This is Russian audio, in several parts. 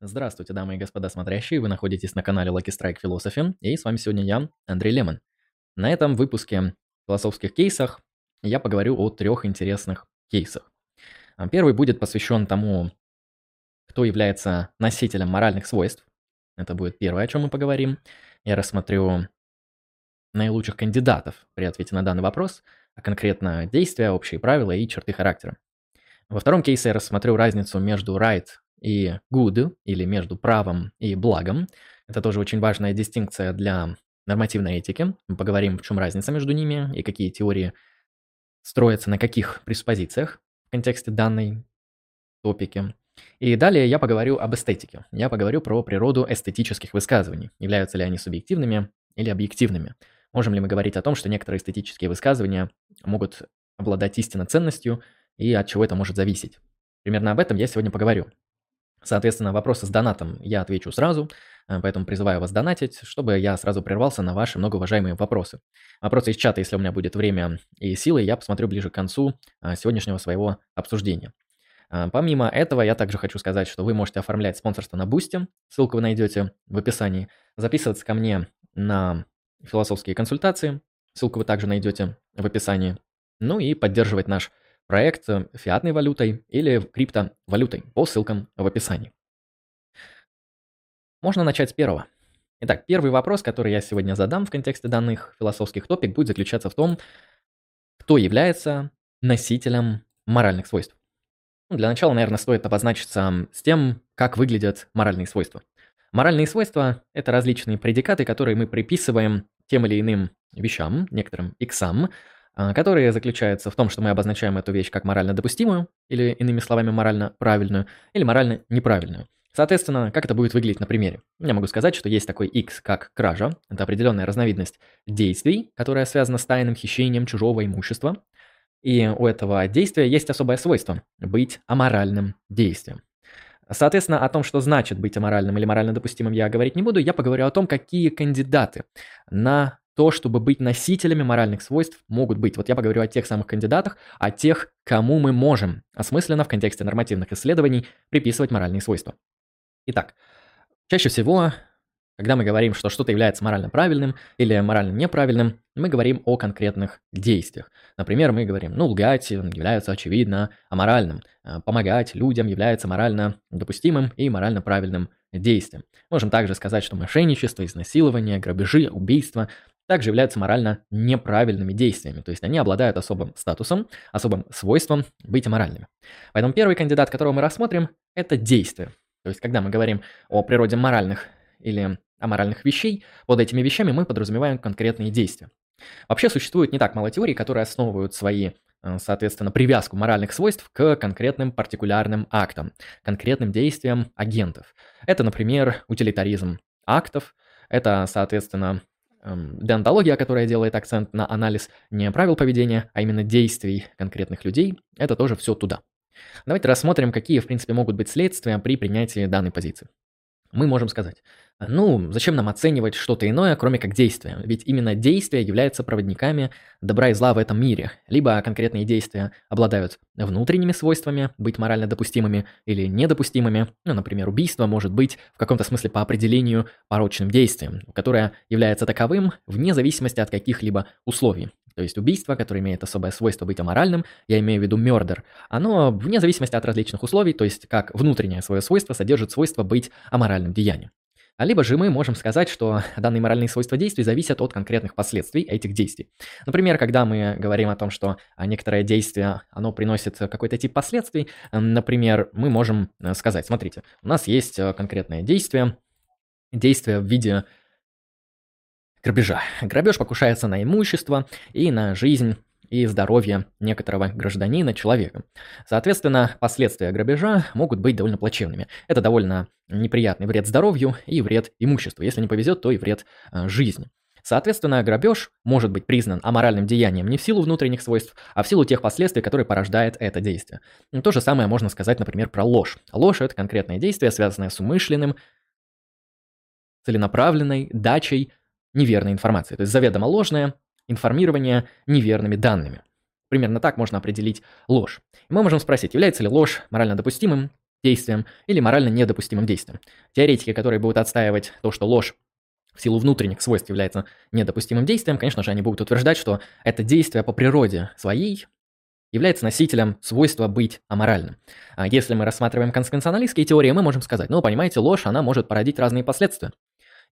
Здравствуйте, дамы и господа смотрящие, вы находитесь на канале Lucky Strike Philosophy, и с вами сегодня я, Андрей Лемон. На этом выпуске философских кейсах я поговорю о трех интересных кейсах. А, первый будет посвящен тому, кто является носителем моральных свойств. Это будет первое, о чем мы поговорим. Я рассмотрю наилучших кандидатов при ответе на данный вопрос, а конкретно действия, общие правила и черты характера. Во втором кейсе я рассмотрю разницу между right и good, или между правом и благом. Это тоже очень важная дистинкция для нормативной этики. Мы поговорим, в чем разница между ними и какие теории строятся на каких преспозициях в контексте данной топики. И далее я поговорю об эстетике. Я поговорю про природу эстетических высказываний. Являются ли они субъективными или объективными. Можем ли мы говорить о том, что некоторые эстетические высказывания могут обладать истинно ценностью и от чего это может зависеть. Примерно об этом я сегодня поговорю. Соответственно, вопросы с донатом я отвечу сразу, э, поэтому призываю вас донатить, чтобы я сразу прервался на ваши многоуважаемые вопросы. Вопросы из чата, если у меня будет время и силы, я посмотрю ближе к концу э, сегодняшнего своего обсуждения. Э, помимо этого, я также хочу сказать, что вы можете оформлять спонсорство на Boosty, ссылку вы найдете в описании, записываться ко мне на философские консультации, ссылку вы также найдете в описании, ну и поддерживать наш проект фиатной валютой или криптовалютой по ссылкам в описании. Можно начать с первого. Итак, первый вопрос, который я сегодня задам в контексте данных философских топик, будет заключаться в том, кто является носителем моральных свойств. Ну, для начала, наверное, стоит обозначиться с тем, как выглядят моральные свойства. Моральные свойства – это различные предикаты, которые мы приписываем тем или иным вещам, некоторым иксам, которые заключаются в том, что мы обозначаем эту вещь как морально допустимую, или иными словами морально правильную, или морально неправильную. Соответственно, как это будет выглядеть на примере? Я могу сказать, что есть такой X, как кража. Это определенная разновидность действий, которая связана с тайным хищением чужого имущества. И у этого действия есть особое свойство – быть аморальным действием. Соответственно, о том, что значит быть аморальным или морально допустимым, я говорить не буду. Я поговорю о том, какие кандидаты на то, чтобы быть носителями моральных свойств, могут быть. Вот я поговорю о тех самых кандидатах, о тех, кому мы можем осмысленно в контексте нормативных исследований приписывать моральные свойства. Итак, чаще всего, когда мы говорим, что что-то является морально правильным или морально неправильным, мы говорим о конкретных действиях. Например, мы говорим, ну, лгать является очевидно аморальным, э, помогать людям является морально допустимым и морально правильным действием. Можем также сказать, что мошенничество, изнасилование, грабежи, убийства также являются морально неправильными действиями, то есть они обладают особым статусом, особым свойством быть аморальными. Поэтому первый кандидат, которого мы рассмотрим, это действие. То есть когда мы говорим о природе моральных или аморальных вещей, под этими вещами мы подразумеваем конкретные действия. Вообще существует не так мало теорий, которые основывают свои, э, соответственно, привязку моральных свойств к конкретным партикулярным актам, конкретным действиям агентов. Это, например, утилитаризм актов, это, соответственно, деонтология, которая делает акцент на анализ не правил поведения, а именно действий конкретных людей, это тоже все туда. Давайте рассмотрим, какие, в принципе, могут быть следствия при принятии данной позиции. Мы можем сказать, ну, зачем нам оценивать что-то иное, кроме как действия? Ведь именно действия являются проводниками добра и зла в этом мире. Либо конкретные действия обладают внутренними свойствами, быть морально допустимыми или недопустимыми. Ну, например, убийство может быть в каком-то смысле по определению порочным действием, которое является таковым вне зависимости от каких-либо условий. То есть убийство, которое имеет особое свойство быть аморальным, я имею в виду murder, оно вне зависимости от различных условий, то есть как внутреннее свое свойство содержит свойство быть аморальным деянием. А либо же мы можем сказать, что данные моральные свойства действий зависят от конкретных последствий этих действий. Например, когда мы говорим о том, что некоторое действие, оно приносит какой-то тип последствий, например, мы можем э, сказать, смотрите, у нас есть э, конкретное действие, действие в виде грабежа. Грабеж покушается на имущество и на жизнь и здоровье некоторого гражданина, человека. Соответственно, последствия грабежа могут быть довольно плачевными. Это довольно неприятный вред здоровью и вред имуществу. Если не повезет, то и вред э, жизни. Соответственно, грабеж может быть признан аморальным деянием не в силу внутренних свойств, а в силу тех последствий, которые порождает это действие. То же самое можно сказать, например, про ложь. Ложь – это конкретное действие, связанное с умышленным, целенаправленной дачей неверной информации. То есть заведомо ложное, информирование неверными данными. Примерно так можно определить ложь. Мы можем спросить, является ли ложь морально допустимым действием или морально недопустимым действием. Теоретики, которые будут отстаивать то, что ложь в силу внутренних свойств является недопустимым действием, конечно же, они будут утверждать, что это действие по природе своей является носителем свойства быть аморальным. А если мы рассматриваем конвенционалистские теории, мы можем сказать, ну, понимаете, ложь, она может породить разные последствия.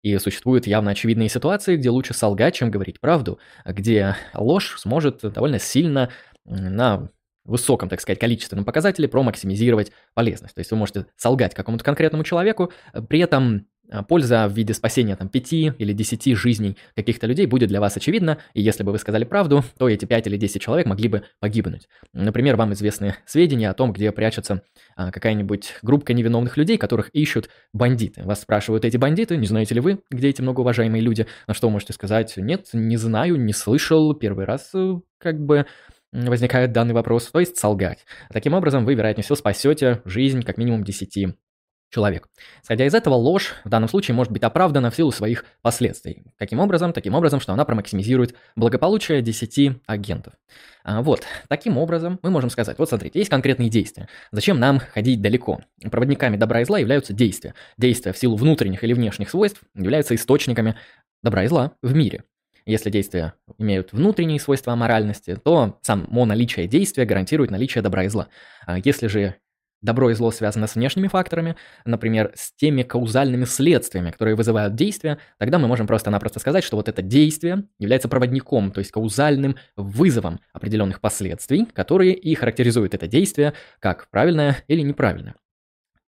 И существуют явно очевидные ситуации, где лучше солгать, чем говорить правду, где ложь сможет довольно сильно на высоком, так сказать, количественном показателе промаксимизировать полезность. То есть вы можете солгать какому-то конкретному человеку, при этом польза в виде спасения там 5 или 10 жизней каких-то людей будет для вас очевидна, и если бы вы сказали правду, то эти 5 или 10 человек могли бы погибнуть. Например, вам известны сведения о том, где прячется а, какая-нибудь группа невиновных людей, которых ищут бандиты. Вас спрашивают эти бандиты, не знаете ли вы, где эти многоуважаемые люди? На что вы можете сказать, нет, не знаю, не слышал, первый раз э, как бы возникает данный вопрос, то есть солгать. Таким образом, вы, вероятнее всего, спасете жизнь как минимум 10 человек. Исходя из этого, ложь в данном случае может быть оправдана в силу своих последствий. Каким образом? Таким образом, что она промаксимизирует благополучие 10 агентов. А, вот, таким образом мы можем сказать, вот смотрите, есть конкретные действия. Зачем нам ходить далеко? Проводниками добра и зла являются действия. Действия в силу внутренних или внешних свойств являются источниками добра и зла в мире. Если действия имеют внутренние свойства моральности, то само наличие действия гарантирует наличие добра и зла. А если же Добро и зло связано с внешними факторами, например, с теми каузальными следствиями, которые вызывают действия, тогда мы можем просто-напросто сказать, что вот это действие является проводником, то есть каузальным вызовом определенных последствий, которые и характеризуют это действие как правильное или неправильное.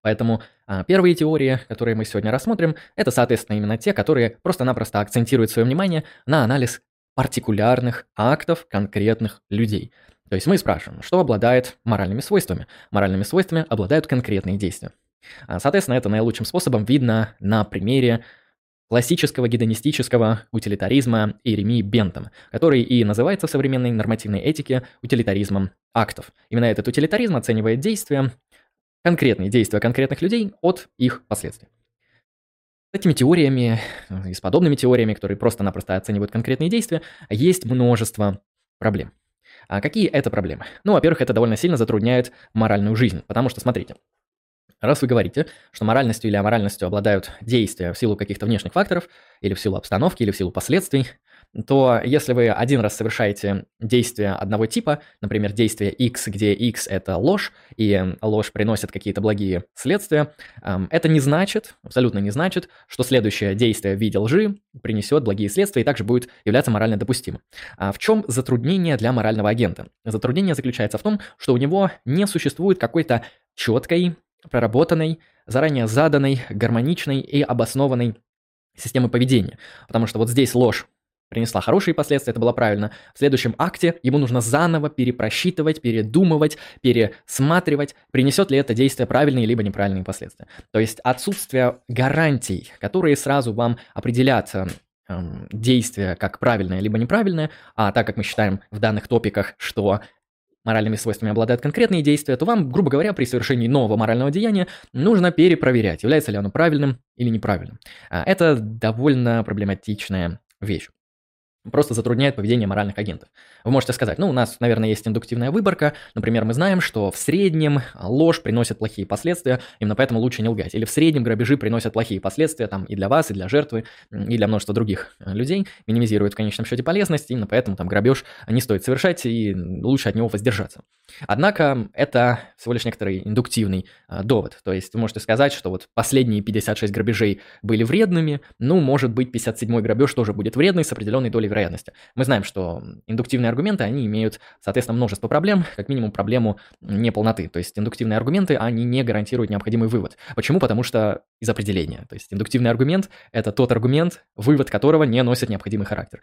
Поэтому а, первые теории, которые мы сегодня рассмотрим, это, соответственно, именно те, которые просто-напросто акцентируют свое внимание на анализ партикулярных актов конкретных людей. То есть мы спрашиваем, что обладает моральными свойствами. Моральными свойствами обладают конкретные действия. А, соответственно, это наилучшим способом видно на примере классического гедонистического утилитаризма Иеремии Бентама, который и называется в современной нормативной этике утилитаризмом актов. Именно этот утилитаризм оценивает действия, конкретные действия конкретных людей от их последствий. С этими теориями и с подобными теориями, которые просто-напросто оценивают конкретные действия, есть множество проблем. А какие это проблемы? Ну, во-первых, это довольно сильно затрудняет моральную жизнь, потому что, смотрите, Раз вы говорите, что моральностью или аморальностью обладают действия в силу каких-то внешних факторов, или в силу обстановки, или в силу последствий, то если вы один раз совершаете действие одного типа, например, действие X, где X это ложь, и ложь приносит какие-то благие следствия, это не значит, абсолютно не значит, что следующее действие в виде лжи принесет благие следствия и также будет являться морально допустимым. А в чем затруднение для морального агента? Затруднение заключается в том, что у него не существует какой-то четкой, проработанной, заранее заданной, гармоничной и обоснованной системы поведения. Потому что вот здесь ложь принесла хорошие последствия, это было правильно. В следующем акте ему нужно заново перепросчитывать, передумывать, пересматривать, принесет ли это действие правильные либо неправильные последствия. То есть отсутствие гарантий, которые сразу вам определят э, эм, действие как правильное либо неправильное, а так как мы считаем в данных топиках, что моральными свойствами обладают конкретные действия, то вам, грубо говоря, при совершении нового морального деяния нужно перепроверять, является ли оно правильным или неправильным. А это довольно проблематичная вещь просто затрудняет поведение моральных агентов. Вы можете сказать, ну, у нас, наверное, есть индуктивная выборка, например, мы знаем, что в среднем ложь приносит плохие последствия, именно поэтому лучше не лгать. Или в среднем грабежи приносят плохие последствия там и для вас, и для жертвы, и для множества других э, людей, минимизируют в конечном счете полезность, именно поэтому там грабеж не стоит совершать, и лучше от него воздержаться. Однако это всего лишь некоторый индуктивный э, довод, то есть вы можете сказать, что вот последние 56 грабежей были вредными, ну, может быть, 57-й грабеж тоже будет вредный с определенной долей вероятности. Мы знаем, что индуктивные аргументы, они имеют, соответственно, множество проблем, как минимум проблему неполноты. То есть индуктивные аргументы, они не гарантируют необходимый вывод. Почему? Потому что из определения. То есть индуктивный аргумент – это тот аргумент, вывод которого не носит необходимий характер.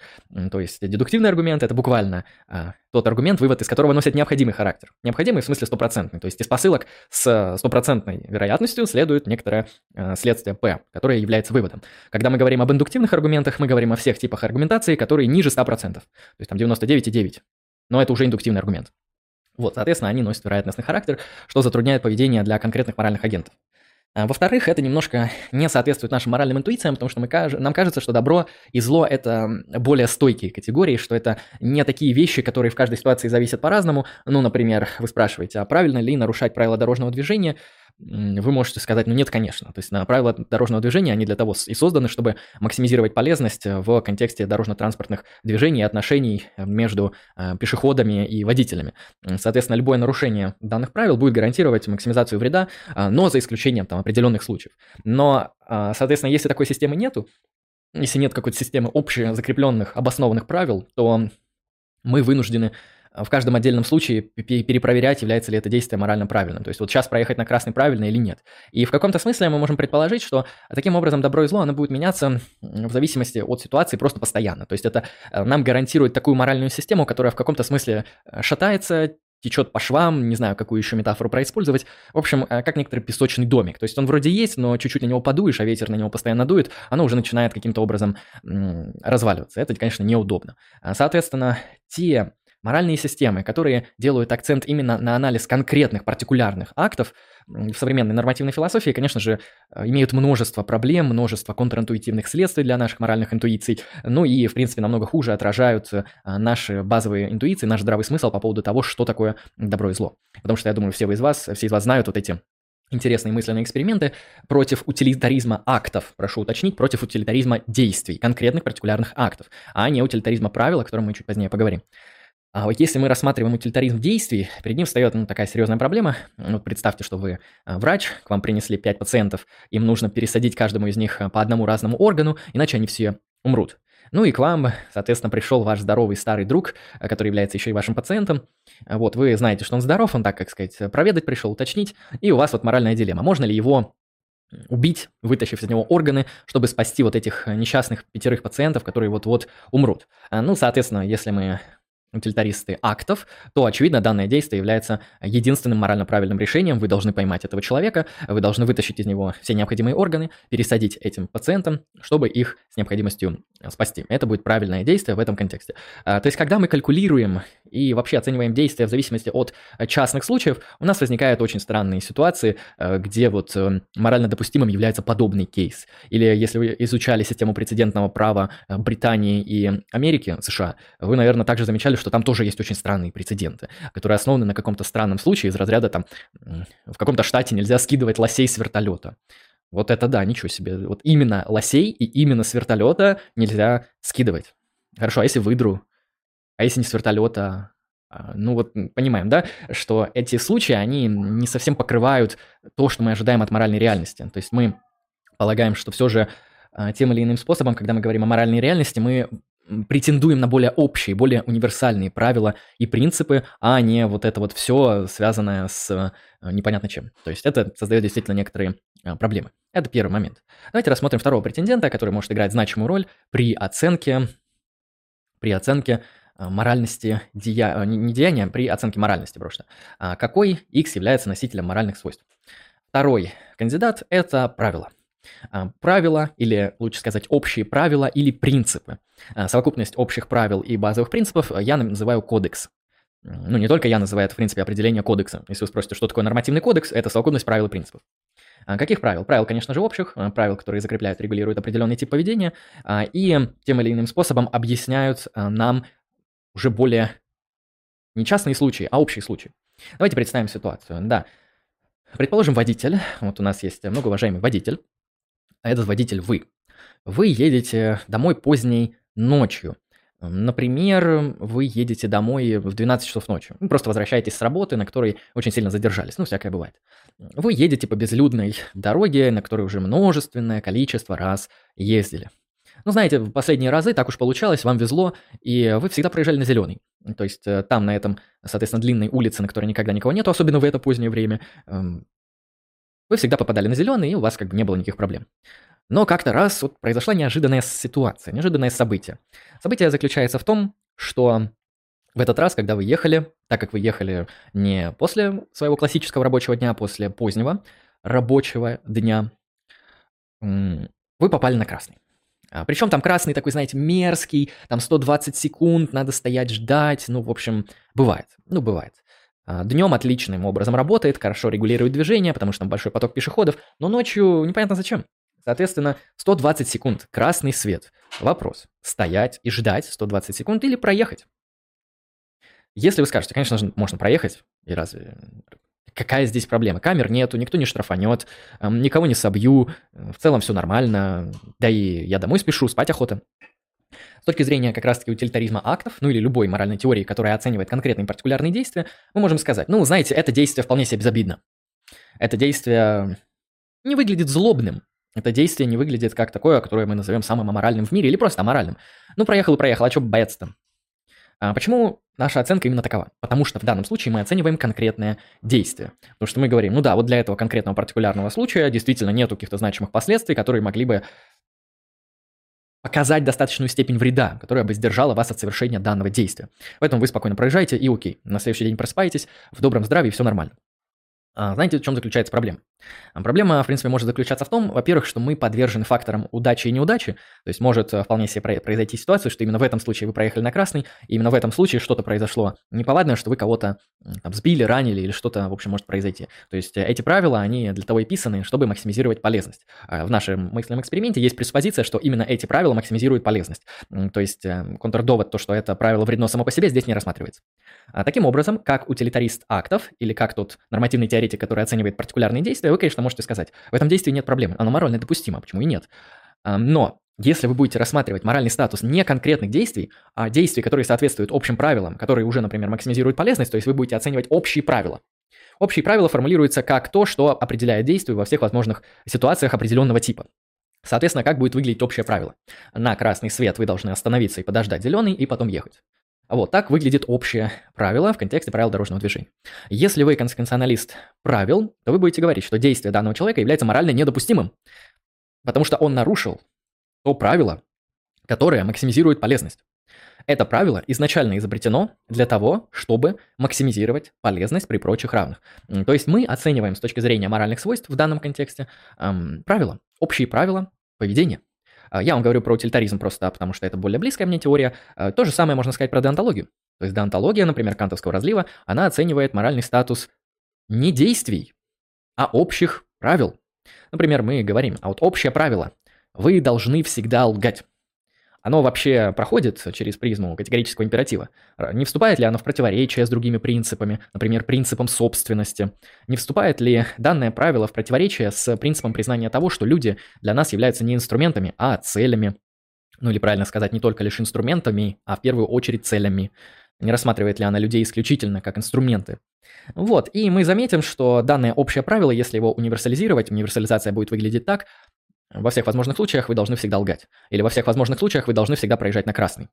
То есть дедуктивный аргумент – это буквально а, тот аргумент, вывод из которого носит необходимый характер. Необходимый в смысле стопроцентный. То есть из посылок с стопроцентной вероятностью следует некоторое а, следствие P, которое является выводом. Когда мы говорим об индуктивных аргументах, мы говорим о всех типах аргументации, которые которые ниже 100%. То есть там 99,9. Но это уже индуктивный аргумент. Вот, соответственно, они носят вероятностный характер, что затрудняет поведение для конкретных моральных агентов. А, во-вторых, это немножко не соответствует нашим моральным интуициям, потому что мы, нам кажется, что добро и зло – это более стойкие категории, что это не такие вещи, которые в каждой ситуации зависят по-разному. Ну, например, вы спрашиваете, а правильно ли нарушать правила дорожного движения? Вы можете сказать, ну нет, конечно. То есть на правила дорожного движения, они для того и созданы, чтобы максимизировать полезность в контексте дорожно-транспортных движений и отношений между э, пешеходами и водителями. Соответственно, любое нарушение данных правил будет гарантировать максимизацию вреда, э, но за исключением там, определенных случаев. Но, э, соответственно, если такой системы нету, если нет какой-то системы общих закрепленных, обоснованных правил, то мы вынуждены а, в каждом отдельном случае перепроверять, является ли это действие морально правильным. То есть вот сейчас проехать на красный правильно или нет. И в каком-то смысле мы можем предположить, что таким образом добро и зло, оно будет меняться в зависимости от ситуации просто постоянно. То есть это э, нам гарантирует такую моральную систему, которая в каком-то смысле э, шатается, течет по швам, не знаю, какую еще метафору происпользовать. В общем, э, как некоторый песочный домик. То есть он вроде есть, но чуть-чуть на него подуешь, а ветер на него постоянно дует, оно уже начинает каким-то образом разваливаться. Это, конечно, неудобно. А, соответственно, те Моральные системы, которые делают акцент именно на анализ конкретных партикулярных актов в современной нормативной философии, конечно же, э, имеют множество проблем, множество контринтуитивных следствий для наших моральных интуиций, ну и, в принципе, намного хуже отражают э, наши базовые интуиции, наш здравый смысл по поводу того, что такое добро и зло. Потому что, я думаю, все вы из вас, все из вас знают вот эти интересные мысленные эксперименты против утилитаризма актов, прошу уточнить, против утилитаризма действий, конкретных партикулярных актов, а не утилитаризма правил, о котором мы чуть позднее поговорим. А вот если мы рассматриваем утилитаризм действий, перед ним встает ну, такая серьезная проблема. Ну, представьте, что вы а, врач, к вам принесли 5 пациентов, им нужно пересадить каждому из них а, по одному разному органу, иначе они все умрут. Ну и к вам, соответственно, пришел ваш здоровый старый друг, а, который является еще и вашим пациентом. Вот, вы знаете, что он здоров, он так, как сказать, проведать пришел, уточнить, и у вас вот моральная дилемма. Можно ли его убить, вытащив из него органы, чтобы спасти вот этих несчастных пятерых пациентов, которые вот-вот умрут. Ну, соответственно, если мы утилитаристы актов, то, очевидно, данное действие является единственным морально правильным решением. Вы должны поймать этого человека, вы должны вытащить из него все необходимые органы, пересадить этим пациентам, чтобы их с необходимостью спасти. Это будет правильное действие в этом контексте. А, то есть, когда мы калькулируем и вообще оцениваем действия в зависимости от частных случаев, у нас возникают очень странные ситуации, а, где вот э, морально допустимым является подобный кейс. Или если вы изучали систему прецедентного права э, Британии и Америки, США, вы, наверное, также замечали, что там тоже есть очень странные прецеденты, которые основаны на каком-то странном случае из разряда там в каком-то штате нельзя скидывать лосей с вертолета. Вот это да, ничего себе. Вот именно лосей и именно с вертолета нельзя скидывать. Хорошо, а если выдру? А если не с вертолета? А, ну вот понимаем, да, что эти случаи, они не совсем покрывают то, что мы ожидаем от моральной реальности. То есть мы полагаем, что все же а, тем или иным способом, когда мы говорим о моральной реальности, мы претендуем на более общие, более универсальные правила и принципы, а не вот это вот все связанное с э, непонятно чем. То есть это создает действительно некоторые э, проблемы. Это первый момент. Давайте рассмотрим второго претендента, который может играть значимую роль при оценке, при оценке э, моральности дея... не деяния, а при оценке моральности просто. А какой X является носителем моральных свойств? Второй кандидат – это правило. А, правила, или лучше сказать общие правила или принципы. А, совокупность общих правил и базовых принципов я называю кодекс. Ну, не только я называю это, в принципе, определение кодекса. Если вы спросите, что такое нормативный кодекс, это совокупность правил и принципов. А, каких правил? Правил, конечно же, общих, правил, которые закрепляют, регулируют определенный тип поведения и тем или иным способом объясняют нам уже более не частные случаи, а общие случаи. Давайте представим ситуацию. Да, предположим, водитель, вот у нас есть многоуважаемый водитель, а этот водитель вы. Вы едете домой поздней ночью. Например, вы едете домой в 12 часов ночи. Вы просто возвращаетесь с работы, на которой очень сильно задержались. Ну, всякое бывает. Вы едете по безлюдной дороге, на которой уже множественное количество раз ездили. Ну, знаете, в последние разы так уж получалось, вам везло, и вы всегда проезжали на зеленый. То есть э, там, на этом, соответственно, длинной улице, на которой никогда никого нету, особенно в это позднее время, эм, вы всегда попадали на зеленый, и у вас как бы не было никаких проблем. Но как-то раз вот произошла неожиданная ситуация, неожиданное событие. Событие заключается в том, что в этот раз, когда вы ехали, так как вы ехали не после своего классического рабочего дня, а после позднего рабочего дня, вы попали на красный. А, Причем там красный такой, знаете, мерзкий, там 120 секунд, надо стоять, ждать, ну, в общем, бывает, ну, бывает. А, Днем отличным образом работает, хорошо регулирует движение, потому что там большой поток пешеходов, но ночью непонятно зачем. Соответственно, 120 секунд, красный свет. Вопрос, стоять и ждать 120 секунд или проехать? Если вы скажете, конечно же, можно проехать, и разве какая здесь проблема? Камер нету, никто не штрафанет, никого не собью, в целом все нормально, да и я домой спешу, спать охота. С точки зрения как раз-таки утилитаризма актов, ну или любой моральной теории, которая оценивает конкретные партикулярные действия, мы можем сказать, ну, знаете, это действие вполне себе безобидно. Это действие не выглядит злобным. Это действие не выглядит как такое, которое мы назовем самым аморальным в мире или просто аморальным. Ну, проехал и проехал, а что бояться-то? А почему наша оценка именно такова? Потому что в данном случае мы оцениваем конкретное действие. Потому что мы говорим, ну да, вот для этого конкретного партикулярного случая действительно нету каких-то значимых последствий, которые могли бы показать достаточную степень вреда, которая бы сдержала вас от совершения данного действия. Поэтому вы спокойно проезжаете и окей, на следующий день просыпаетесь, в добром здравии, все нормально. А, знаете, в чем заключается проблема? А, проблема, в принципе, может заключаться в том, во-первых, что мы подвержены факторам удачи и неудачи, то есть может э, вполне себе произойти ситуация, что именно в этом случае вы проехали на красный, и именно в этом случае что-то произошло неповадное, что вы кого-то там, сбили, ранили или что-то, в общем, может произойти. То есть э, эти правила, они для того и писаны, чтобы максимизировать полезность. А, в нашем мысленном эксперименте есть преспозиция, что именно эти правила максимизируют полезность. То есть э, контрдовод, то, что это правило вредно само по себе, здесь не рассматривается. Таким образом, как утилитарист актов или как тот нормативный теоретик, теоретик, который оценивает партикулярные действия, вы, конечно, можете сказать, в этом действии нет проблемы, оно морально допустимо, почему и нет. Но если вы будете рассматривать моральный статус не конкретных действий, а действий, которые соответствуют общим правилам, которые уже, например, максимизируют полезность, то есть вы будете оценивать общие правила. Общие правила формулируются как то, что определяет действие во всех возможных ситуациях определенного типа. Соответственно, как будет выглядеть общее правило? На красный свет вы должны остановиться и подождать зеленый, и потом ехать. Вот так выглядит общее правило в контексте правил дорожного движения. Если вы конституционалист правил, то вы будете говорить, что действие данного человека является морально недопустимым, потому что он нарушил то правило, которое максимизирует полезность. Это правило изначально изобретено для того, чтобы максимизировать полезность при прочих равных. То есть мы оцениваем с точки зрения моральных свойств в данном контексте эм, правила, общие правила поведения. А, я вам говорю про утилитаризм просто потому, что это более близкая мне теория. А, то же самое можно сказать про деонтологию. То есть деонтология, например, кантовского разлива, она оценивает моральный статус не действий, а общих правил. Например, мы говорим, а вот общее правило – вы должны всегда лгать оно вообще проходит через призму категорического императива? Не вступает ли оно в противоречие с другими принципами, например, принципом собственности? Не вступает ли данное правило в противоречие с принципом признания того, что люди для нас являются не инструментами, а целями? Ну или правильно сказать, не только лишь инструментами, а в первую очередь целями. Не рассматривает ли она людей исключительно как инструменты? Вот, и мы заметим, что данное общее правило, если его универсализировать, универсализация будет выглядеть так, во всех возможных случаях вы должны всегда лгать. Или во всех возможных случаях вы должны всегда проезжать на красный.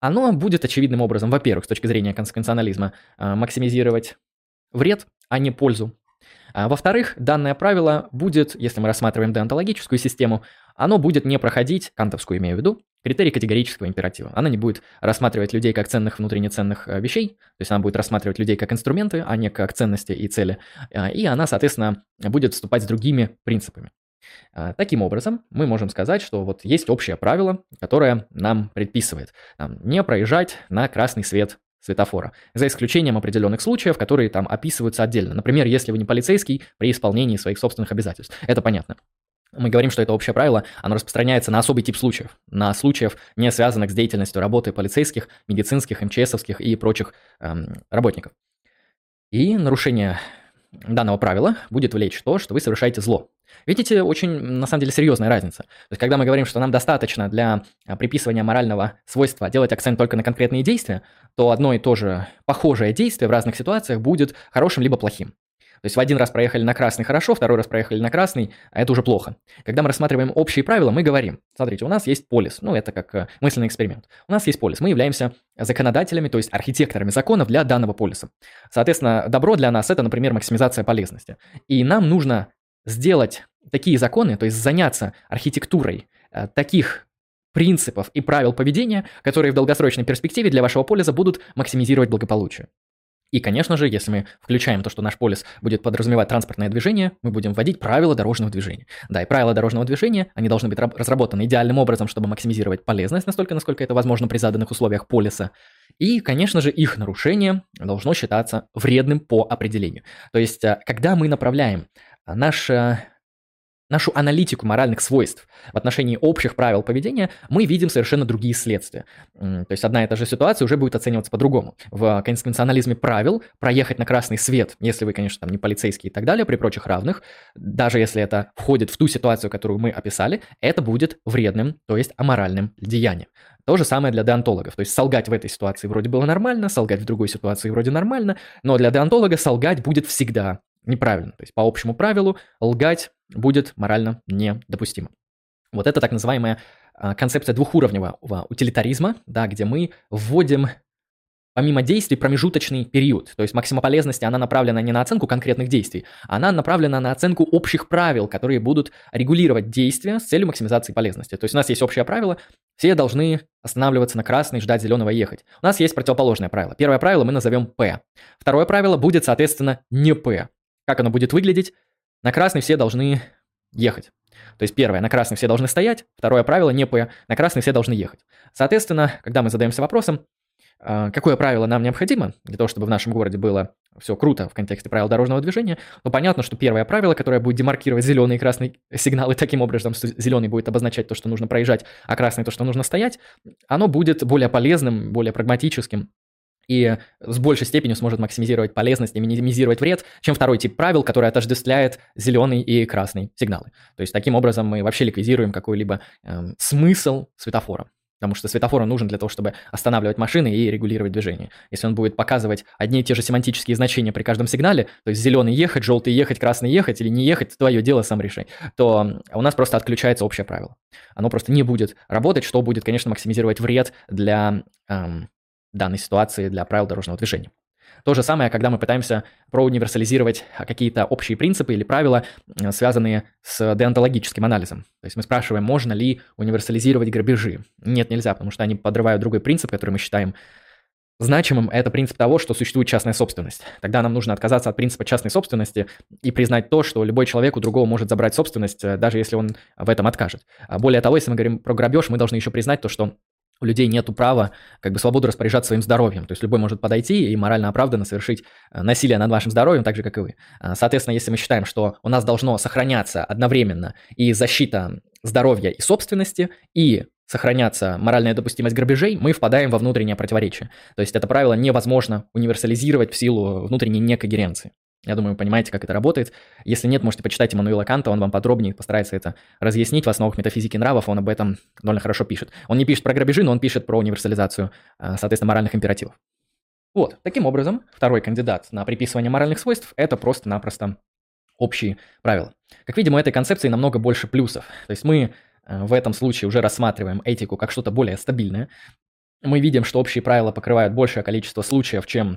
Оно будет очевидным образом, во-первых, с точки зрения конституционализма, а, максимизировать вред, а не пользу. А во-вторых, данное правило будет, если мы рассматриваем деонтологическую систему, оно будет не проходить, кантовскую имею в виду, критерий категорического императива. Она не будет рассматривать людей как ценных внутренне ценных э, вещей, то есть она будет рассматривать людей как инструменты, а не как ценности и цели. А, и она, соответственно, будет вступать с другими принципами. А, таким образом, мы можем сказать, что вот есть общее правило, которое нам предписывает там, не проезжать на красный свет светофора, за исключением определенных случаев, которые там описываются отдельно. Например, если вы не полицейский при исполнении своих собственных обязательств. Это понятно. Мы говорим, что это общее правило, оно распространяется на особый тип случаев, на случаев, не связанных с деятельностью работы полицейских, медицинских, МЧСовских и прочих эм, работников. И нарушение данного правила будет влечь то, что вы совершаете зло. Видите, очень, на самом деле, серьезная разница. То есть, когда мы говорим, что нам достаточно для а, приписывания морального свойства делать акцент только на конкретные действия, то одно и то же похожее действие в разных ситуациях будет хорошим либо плохим. То есть в один раз проехали на красный хорошо, второй раз проехали на красный, а это уже плохо. Когда мы рассматриваем общие правила, мы говорим, смотрите, у нас есть полис, ну это как э, мысленный эксперимент. У нас есть полис, мы являемся законодателями, то есть архитекторами законов для данного полиса. Соответственно, добро для нас это, например, максимизация полезности. И нам нужно сделать такие законы, то есть заняться архитектурой э, таких принципов и правил поведения, которые в долгосрочной перспективе для вашего полиса будут максимизировать благополучие. И, конечно же, если мы включаем то, что наш полис будет подразумевать транспортное движение, мы будем вводить правила дорожного движения. Да, и правила дорожного движения, они должны быть разработаны идеальным образом, чтобы максимизировать полезность настолько, насколько это возможно при заданных условиях полиса. И, конечно же, их нарушение должно считаться вредным по определению. То есть, э, когда мы направляем наше нашу аналитику моральных свойств в отношении общих правил поведения, мы видим совершенно другие следствия. То есть одна и та же ситуация уже будет оцениваться по-другому. В конвенционализме правил проехать на красный свет, если вы, конечно, там не полицейский и так далее, при прочих равных, даже если это входит в ту ситуацию, которую мы описали, это будет вредным, то есть аморальным деянием. То же самое для деонтологов. То есть солгать в этой ситуации вроде было нормально, солгать в другой ситуации вроде нормально, но для деонтолога солгать будет всегда неправильно. То есть по общему правилу лгать будет морально недопустимо. Вот это так называемая а, концепция двухуровневого утилитаризма, да, где мы вводим помимо действий промежуточный период. То есть максима полезности, она направлена не на оценку конкретных действий, она направлена на оценку общих правил, которые будут регулировать действия с целью максимизации полезности. То есть у нас есть общее правило, все должны останавливаться на красный, ждать зеленого ехать. У нас есть противоположное правило. Первое правило мы назовем P. Второе правило будет, соответственно, не P. Как оно будет выглядеть? На красный все должны ехать. То есть первое, на красный все должны стоять, второе правило, не П, на красный все должны ехать. Соответственно, когда мы задаемся вопросом, а, какое правило нам необходимо для того, чтобы в нашем городе было все круто в контексте правил дорожного движения, то понятно, что первое правило, которое будет демаркировать зеленый и красный сигналы таким образом, что зеленый будет обозначать то, что нужно проезжать, а красный то, что нужно стоять, оно будет более полезным, более прагматическим и с большей степенью сможет максимизировать полезность и минимизировать вред, чем второй тип правил, который отождествляет зеленый и красный сигналы. То есть таким образом мы вообще ликвидируем какой-либо э, смысл светофора. Потому что светофор нужен для того, чтобы останавливать машины и регулировать движение. Если он будет показывать одни и те же семантические значения при каждом сигнале, то есть зеленый ехать, желтый ехать, красный ехать или не ехать, твое дело, сам решай, то у нас просто отключается общее правило. Оно просто не будет работать, что будет, конечно, максимизировать вред для эм, данной ситуации для правил дорожного движения. То же самое, когда мы пытаемся проуниверсализировать какие-то общие принципы или правила, связанные с деонтологическим анализом. То есть мы спрашиваем, можно ли универсализировать грабежи. Нет, нельзя, потому что они подрывают другой принцип, который мы считаем значимым. Это принцип того, что существует частная собственность. Тогда нам нужно отказаться от принципа частной собственности и признать то, что любой человек у другого может забрать собственность, э, даже если он в этом откажет. А более того, если мы говорим про грабеж, мы должны еще признать то, что у людей нет права как бы свободу распоряжаться своим здоровьем. То есть любой может подойти и морально оправданно совершить э, насилие над вашим здоровьем, так же, как и вы. А, соответственно, если мы считаем, что у нас должно сохраняться одновременно и защита здоровья и собственности, и сохраняться моральная допустимость грабежей, мы впадаем во внутреннее противоречие. То есть это правило невозможно универсализировать в силу внутренней некогеренции. Я думаю, вы понимаете, как это работает. Если нет, можете почитать Иммануила Канта, он вам подробнее постарается это разъяснить в основах метафизики нравов, он об этом довольно хорошо пишет. Он не пишет про грабежи, но он пишет про универсализацию, а, соответственно, моральных императивов. Вот, таким образом, второй кандидат на приписывание моральных свойств – это просто-напросто общие правила. Как видим, у этой концепции намного больше плюсов. То есть мы э, в этом случае уже рассматриваем этику как что-то более стабильное. Мы видим, что общие правила покрывают большее количество случаев, чем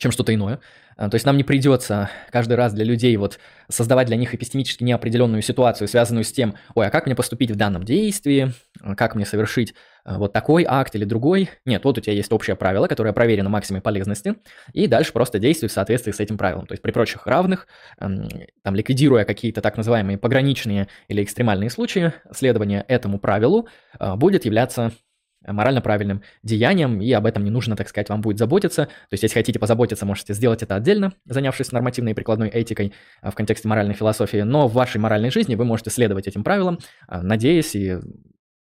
чем что-то иное. А, то есть нам не придется каждый раз для людей вот создавать для них эпистемически неопределенную ситуацию, связанную с тем, ой, а как мне поступить в данном действии, а, как мне совершить а, вот такой акт или другой. Нет, вот у тебя есть общее правило, которое проверено максимой полезности, и дальше просто действуй в соответствии с этим правилом. То есть при прочих равных, там, ликвидируя какие-то так называемые пограничные или экстремальные случаи, следование этому правилу будет являться морально правильным деянием, и об этом не нужно, так сказать, вам будет заботиться. То есть, если хотите позаботиться, можете сделать это отдельно, занявшись нормативной и прикладной этикой а, в контексте моральной философии, но в вашей моральной жизни вы можете следовать этим правилам, а, надеясь и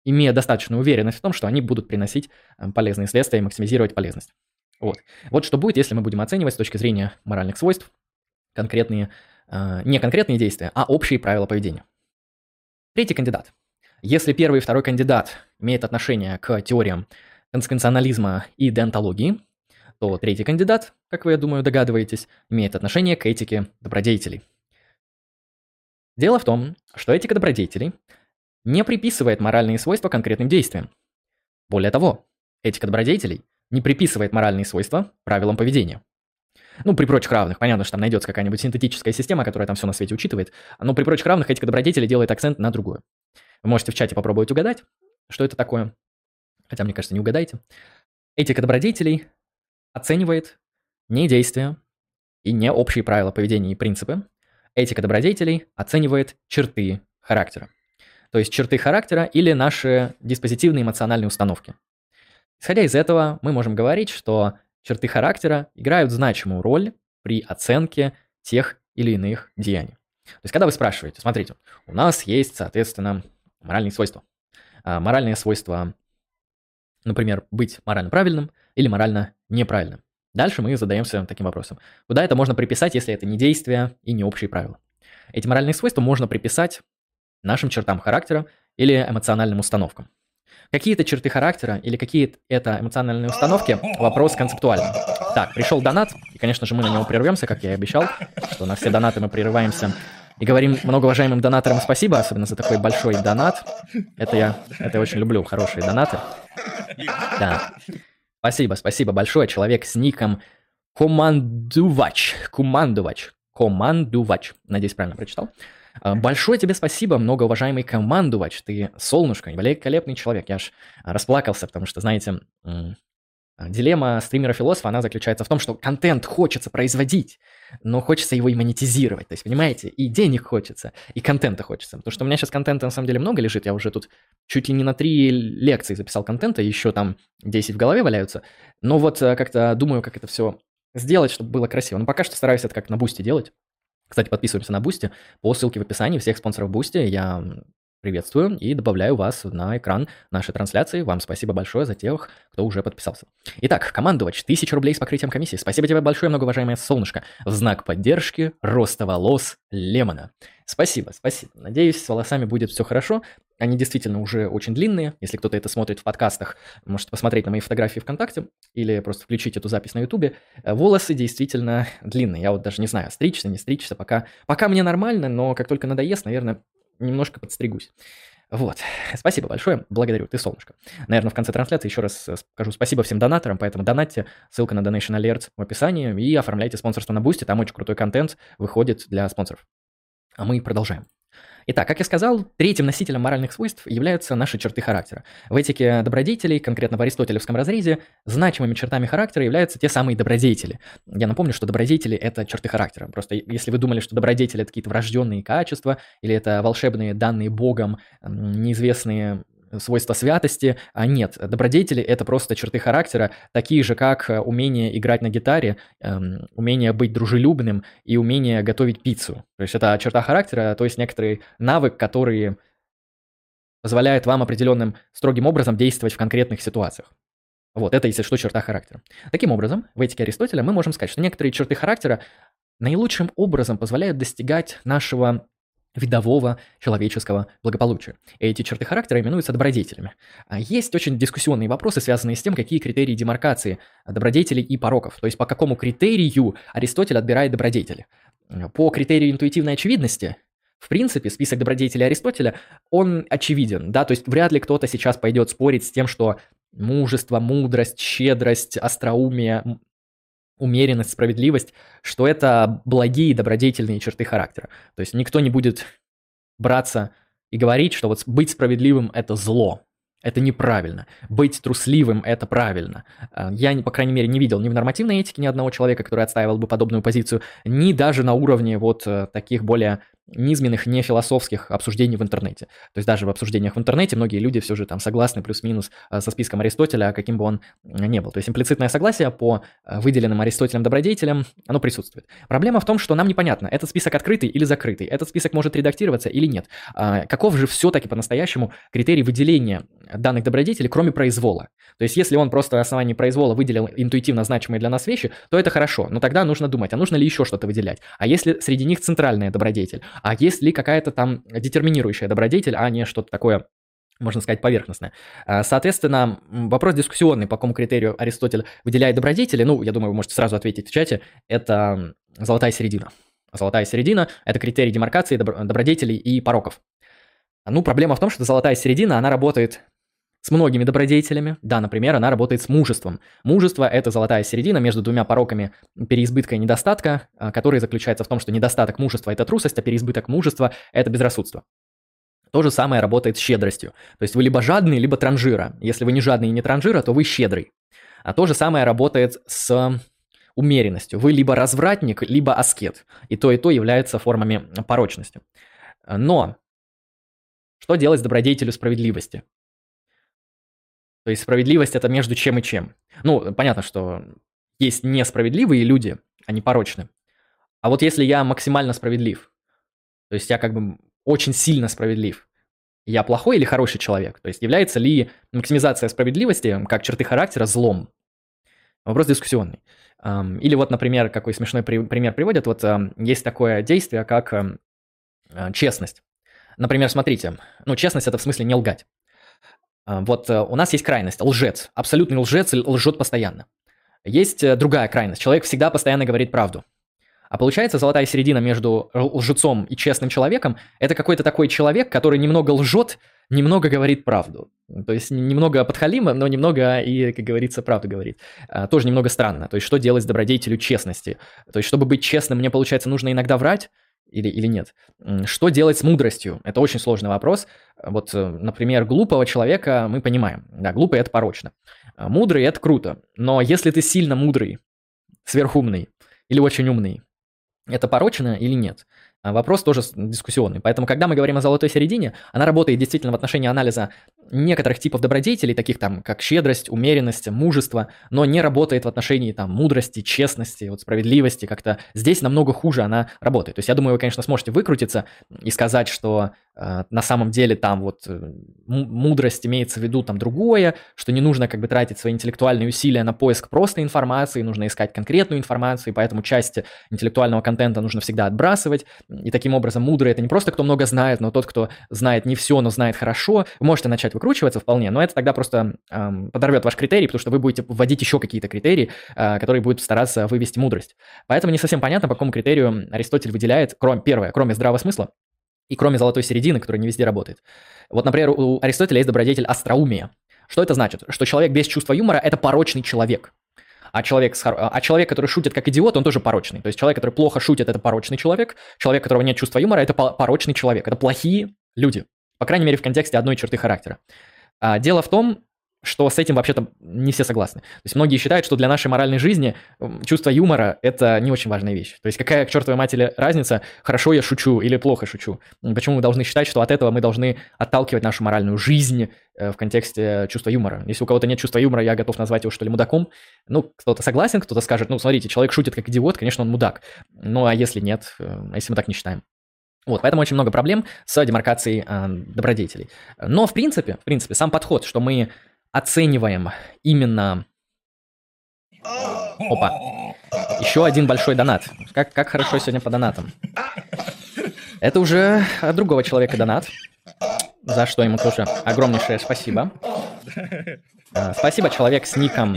имея достаточную уверенность в том, что они будут приносить полезные следствия и максимизировать полезность. Вот. Вот что будет, если мы будем оценивать с точки зрения моральных свойств конкретные, не конкретные действия, а общие правила поведения. Третий кандидат – если первый и второй кандидат имеет отношение к теориям консеквенционализма и деонтологии, то третий кандидат, как вы, я думаю, догадываетесь, имеет отношение к этике добродетелей. Дело в том, что этика добродетелей не приписывает моральные свойства конкретным действиям. Более того, этика добродетелей не приписывает моральные свойства правилам поведения. Ну, при прочих равных. Понятно, что там найдется какая-нибудь синтетическая система, которая там все на свете учитывает. Но при прочих равных этика добродетелей делает акцент на другое. Вы можете в чате попробовать угадать, что это такое. Хотя, мне кажется, не угадаете. Этика добродетелей оценивает не действия и не общие правила поведения и принципы. Этика добродетелей оценивает черты характера. То есть черты характера или наши диспозитивные эмоциональные установки. Исходя из этого, мы можем говорить, что черты характера играют значимую роль при оценке тех или иных деяний. То есть, когда вы спрашиваете, смотрите, у нас есть, соответственно, моральные свойства. А, моральные свойства, например, быть морально правильным или морально неправильным. Дальше мы задаемся таким вопросом. Куда это можно приписать, если это не действия и не общие правила? Эти моральные свойства можно приписать нашим чертам характера или эмоциональным установкам. Какие-то черты характера или какие это эмоциональные установки – вопрос концептуальный. Так, пришел донат, и, конечно же, мы на него прервемся, как я и обещал, что на все донаты мы прерываемся и говорим многоуважаемым донаторам спасибо, особенно за такой большой донат. Это я, это я очень люблю, хорошие донаты. Да. Спасибо, спасибо большое. Человек с ником Командувач. Командувач. Командувач. Надеюсь, правильно прочитал. А, большое тебе спасибо, многоуважаемый командувач. Ты солнышко, великолепный человек. Я аж расплакался, потому что, знаете, дилемма стримера-философа, она заключается в том, что контент хочется производить, но хочется его и монетизировать. То есть, понимаете, и денег хочется, и контента хочется. Потому что у меня сейчас контента на самом деле много лежит. Я уже тут чуть ли не на три лекции записал контента, еще там 10 в голове валяются. Но вот э, как-то думаю, как это все сделать, чтобы было красиво. Но пока что стараюсь это как на Boosty делать. Кстати, подписываемся на Boosty по ссылке в описании. Всех спонсоров Boosty я приветствую и добавляю вас на экран нашей трансляции. Вам спасибо большое за тех, кто уже подписался. Итак, командовать 1000 рублей с покрытием комиссии. Спасибо тебе большое, многоуважаемое солнышко. В знак поддержки роста волос Лемона. Спасибо, спасибо. Надеюсь, с волосами будет все хорошо. Они действительно уже очень длинные. Если кто-то это смотрит в подкастах, можете посмотреть на мои фотографии ВКонтакте или просто включить эту запись на Ютубе. Волосы действительно длинные. Я вот даже не знаю, стричься, не стричься. Пока, пока мне нормально, но как только надоест, наверное, немножко подстригусь. Вот. Спасибо большое. Благодарю. Ты солнышко. Наверное, в конце трансляции еще раз скажу спасибо всем донаторам, поэтому донатьте. Ссылка на Donation Alerts в описании и оформляйте спонсорство на Boosty. Там очень крутой контент выходит для спонсоров. А мы продолжаем. Итак, как я сказал, третьим носителем моральных свойств являются наши черты характера. В этике добродетелей, конкретно в аристотелевском разрезе, значимыми чертами характера являются те самые добродетели. Я напомню, что добродетели – это черты характера. Просто если вы думали, что добродетели – это какие-то врожденные качества, или это волшебные данные Богом, неизвестные свойства святости, а нет, добродетели – это просто черты характера, такие же, как э, умение играть на гитаре, эм, умение быть дружелюбным и умение готовить пиццу. То есть это черта характера, то есть некоторый навык, который позволяет вам определенным строгим образом действовать в конкретных ситуациях. Вот, это, если что, черта характера. Таким образом, в этике Аристотеля мы можем сказать, что некоторые черты характера наилучшим образом позволяют достигать нашего видового человеческого благополучия. Эти черты характера именуются добродетелями. А есть очень дискуссионные вопросы, связанные с тем, какие критерии демаркации добродетелей и пороков. То есть по какому критерию Аристотель отбирает добродетели. По критерию интуитивной очевидности в принципе, список добродетелей Аристотеля, он очевиден, да, то есть вряд ли кто-то сейчас пойдет спорить с тем, что мужество, мудрость, щедрость, остроумие, умеренность, справедливость, что это благие добродетельные черты характера. То есть никто не будет браться и говорить, что вот быть справедливым – это зло, это неправильно. Быть трусливым – это правильно. А, я, по крайней мере, не видел ни в нормативной этике ни одного человека, который отстаивал бы подобную позицию, ни даже на уровне вот э, таких более низменных, не философских обсуждений в интернете. То есть даже в обсуждениях в интернете многие люди все же там согласны плюс-минус э, со списком Аристотеля, каким бы он ни был. То есть имплицитное согласие по э, выделенным Аристотелем добродетелям, оно присутствует. Проблема в том, что нам непонятно, этот список открытый или закрытый, этот список может редактироваться или нет. А, каков же все-таки по-настоящему критерий выделения данных добродетелей, кроме произвола? То есть если он просто на основании произвола выделил интуитивно значимые для нас вещи, то это хорошо, но тогда нужно думать, а нужно ли еще что-то выделять? А если среди них центральная добродетель? А есть ли какая-то там детерминирующая добродетель, а не что-то такое можно сказать, поверхностное. А, соответственно, вопрос дискуссионный, по какому критерию Аристотель выделяет добродетели, ну, я думаю, вы можете сразу ответить в чате, это золотая середина. Золотая середина – это критерий демаркации добродетелей и пороков. Ну, проблема в том, что золотая середина, она работает с многими добродетелями. Да, например, она работает с мужеством. Мужество – это золотая середина между двумя пороками переизбытка и недостатка, а, который заключается в том, что недостаток мужества – это трусость, а переизбыток мужества – это безрассудство. То же самое работает с щедростью. То есть вы либо жадный, либо транжира. Если вы не жадный и не транжира, то вы щедрый. А то же самое работает с умеренностью. Вы либо развратник, либо аскет. И то, и то является формами порочности. Но что делать с добродетелю справедливости? То есть справедливость это между чем и чем. Ну, понятно, что есть несправедливые люди, они порочны. А вот если я максимально справедлив, То есть я как бы очень сильно справедлив. Я плохой или хороший человек? То есть является ли максимизация справедливости как черты характера злом? Вопрос дискуссионный. Или вот, например, какой смешной пример приводят, вот есть такое действие, как а, честность. Например, смотрите, ну, честность это в смысле не лгать. А, вот э, у нас есть крайность, лжец, абсолютный лжец лжет постоянно. Есть э, другая крайность, человек всегда постоянно говорит правду. А получается, золотая середина между лжецом и честным человеком – это какой-то такой человек, который немного лжет, немного говорит правду. То есть немного подхалима, но немного и, как говорится, правду говорит. Тоже немного странно. То есть что делать с добродетелю честности? То есть чтобы быть честным, мне, получается, нужно иногда врать, или, или нет. Что делать с мудростью? Это очень сложный вопрос. Вот, э, например, глупого человека мы понимаем. Да, глупый – это порочно. А мудрый – это круто. Но если ты сильно мудрый, сверхумный или очень умный, это порочно или нет? А вопрос тоже дискуссионный. Поэтому, когда мы говорим о золотой середине, она работает действительно в отношении анализа некоторых типов добродетелей, таких там, как щедрость, умеренность, мужество, но не работает в отношении там мудрости, честности, вот справедливости, как-то здесь намного хуже она работает. То есть я думаю, вы, конечно, сможете выкрутиться и сказать, что на самом деле там вот э, мудрость имеется в виду там другое, что не нужно как бы тратить свои интеллектуальные усилия на поиск просто информации, нужно искать конкретную информацию, и поэтому часть интеллектуального контента нужно всегда отбрасывать, и таким образом мудрый это не просто кто много знает, но тот, кто знает не все, но знает хорошо, вы можете начать выкручиваться вполне, но это тогда просто эм, подорвет ваш критерий, потому что вы будете вводить еще какие-то критерии, э, которые будут стараться вывести мудрость. Поэтому не совсем понятно, по какому критерию Аристотель выделяет, кроме, первое, кроме здравого смысла, и кроме золотой середины, которая не везде работает. Вот, например, у Аристотеля есть добродетель остроумия. Что это значит? Что человек без чувства юмора – это порочный человек. А человек, с, а человек, который шутит как идиот, он тоже порочный. То есть человек, который плохо шутит, это порочный человек. Человек, у которого нет чувства юмора, это порочный человек. Это плохие люди. По крайней мере, в контексте одной черты характера. А, дело в том, что с этим вообще-то не все согласны. То есть многие считают, что для нашей моральной жизни чувство юмора – это не очень важная вещь. То есть какая к чертовой матери разница, хорошо я шучу или плохо шучу? Почему мы должны считать, что от этого мы должны отталкивать нашу моральную жизнь э, в контексте чувства юмора? Если у кого-то нет чувства юмора, я готов назвать его, что ли, мудаком. Ну, кто-то согласен, кто-то скажет, ну, смотрите, человек шутит как идиот, конечно, он мудак. Ну, а если нет, э, если мы так не считаем? Вот, поэтому очень много проблем с демаркацией э, добродетелей. Но, в принципе, в принципе, сам подход, что мы оцениваем именно... Опа. Еще один большой донат. Как, как хорошо сегодня по донатам. Это уже от другого человека донат. За что ему тоже огромнейшее спасибо. А, спасибо, человек с ником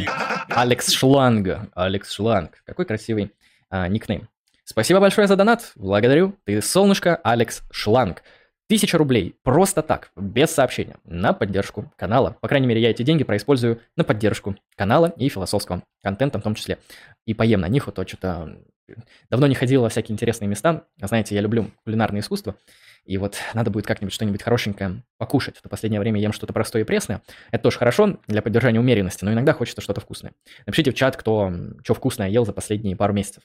Алекс Шланг. Алекс Шланг. Какой красивый а, никнейм. Спасибо большое за донат. Благодарю. Ты солнышко, Алекс Шланг. Тысяча рублей просто так, без сообщения, на поддержку канала. По крайней мере, я эти деньги происпользую на поддержку канала и философского контента в том числе. И поем на них, вот то что-то... Давно не ходил во всякие интересные места. Знаете, я люблю кулинарное искусство. И вот надо будет как-нибудь что-нибудь хорошенькое покушать. В последнее время ем что-то простое и пресное. Это тоже хорошо для поддержания умеренности, но иногда хочется что-то вкусное. Напишите в чат, кто что вкусное ел за последние пару месяцев.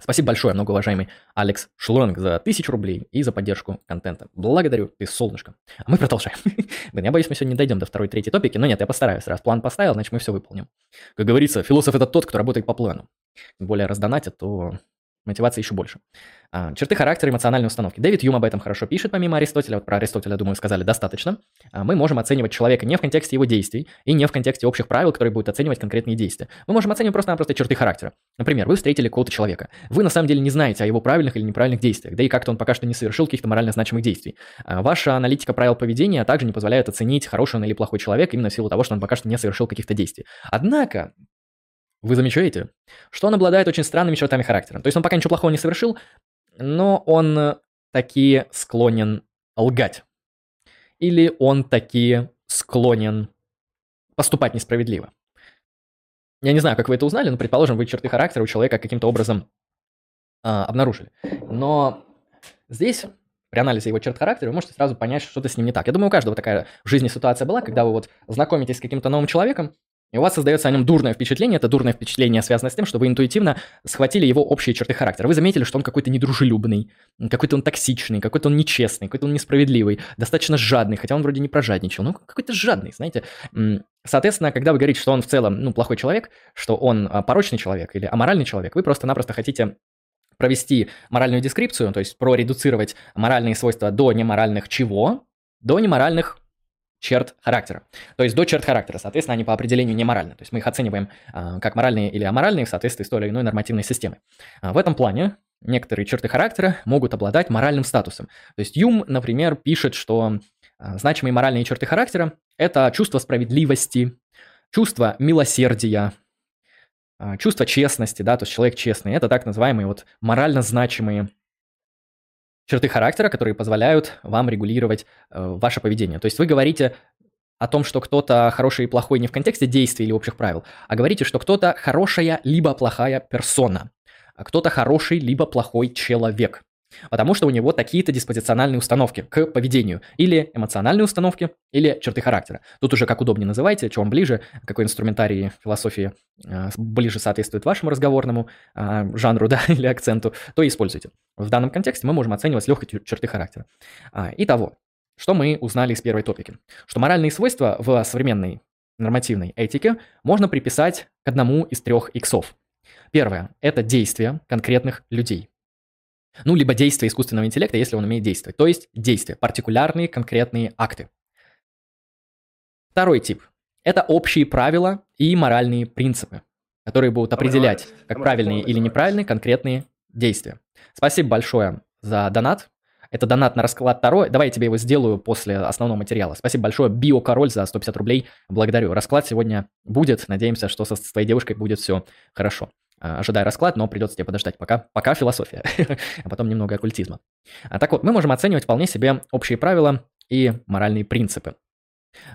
Спасибо большое, многоуважаемый Алекс Шлонг, за тысячу рублей и за поддержку контента. Благодарю, ты солнышко. А мы продолжаем. Блин, я боюсь, мы сегодня не дойдем до второй, третьей топики, но нет, я постараюсь. Раз план поставил, значит, мы все выполним. Как говорится, философ – это тот, кто работает по плану. Более раздонатит, то мотивации еще больше. А, черты характера, эмоциональной установки. Дэвид Юм об этом хорошо пишет, помимо Аристотеля. Вот про Аристотеля, думаю, сказали достаточно. А, мы можем оценивать человека не в контексте его действий и не в контексте общих правил, которые будут оценивать конкретные действия. Мы можем оценивать просто-напросто черты характера. Например, вы встретили какого-то человека. Вы на самом деле не знаете о его правильных или неправильных действиях, да и как-то он пока что не совершил каких-то морально значимых действий. А, ваша аналитика правил поведения также не позволяет оценить, хороший он или плохой человек именно в силу того, что он пока что не совершил каких-то действий. Однако, вы замечаете, что он обладает очень странными чертами характера. То есть он пока ничего плохого не совершил, но он таки склонен лгать. Или он таки склонен поступать несправедливо. Я не знаю, как вы это узнали, но, предположим, вы черты характера у человека каким-то образом э, обнаружили. Но здесь, при анализе его черт характера, вы можете сразу понять, что что-то с ним не так. Я думаю, у каждого такая в жизни ситуация была, когда вы вот знакомитесь с каким-то новым человеком, и у вас создается о нем дурное впечатление. Это дурное впечатление связано с тем, что вы интуитивно схватили его общие черты характера. Вы заметили, что он какой-то недружелюбный, какой-то он токсичный, какой-то он нечестный, какой-то он несправедливый, достаточно жадный, хотя он вроде не прожадничал, ну какой-то жадный, знаете. Соответственно, когда вы говорите, что он в целом, ну, плохой человек, что он а, порочный человек или аморальный человек, вы просто-напросто хотите провести моральную дескрипцию, то есть проредуцировать моральные свойства до неморальных чего? До неморальных черт характера. То есть до черт характера, соответственно, они по определению не моральны. То есть мы их оцениваем а, как моральные или аморальные в соответствии с той или иной нормативной системой. А, в этом плане некоторые черты характера могут обладать моральным статусом. То есть Юм, например, пишет, что а, значимые моральные черты характера – это чувство справедливости, чувство милосердия, чувство честности, да, то есть человек честный. Это так называемые вот морально значимые черты характера, которые позволяют вам регулировать э, ваше поведение. То есть вы говорите о том, что кто-то хороший и плохой не в контексте действий или общих правил, а говорите, что кто-то хорошая либо плохая персона, а кто-то хороший либо плохой человек. Потому что у него такие-то диспозициональные установки к поведению. Или эмоциональные установки, или черты характера. Тут уже как удобнее называйте, вам ближе, какой инструментарий философии э, ближе соответствует вашему разговорному э, жанру да, или акценту, то используйте. В данном контексте мы можем оценивать легкие черты характера. А, итого, что мы узнали из первой топики? Что моральные свойства в современной нормативной этике можно приписать к одному из трех иксов. Первое – это действия конкретных людей. Ну, либо действия искусственного интеллекта, если он умеет действовать. То есть действия, партикулярные конкретные акты. Второй тип – это общие правила и моральные принципы, которые будут определять, как правильные или неправильные конкретные действия. Спасибо большое за донат. Это донат на расклад второй. Давай я тебе его сделаю после основного материала. Спасибо большое, Биокороль, за 150 рублей. Благодарю. Расклад сегодня будет. Надеемся, что со, с твоей девушкой будет все хорошо. А, ожидая расклад, но придется тебе подождать. Пока, пока философия, а потом немного оккультизма. А, так вот, мы можем оценивать вполне себе общие правила и моральные принципы.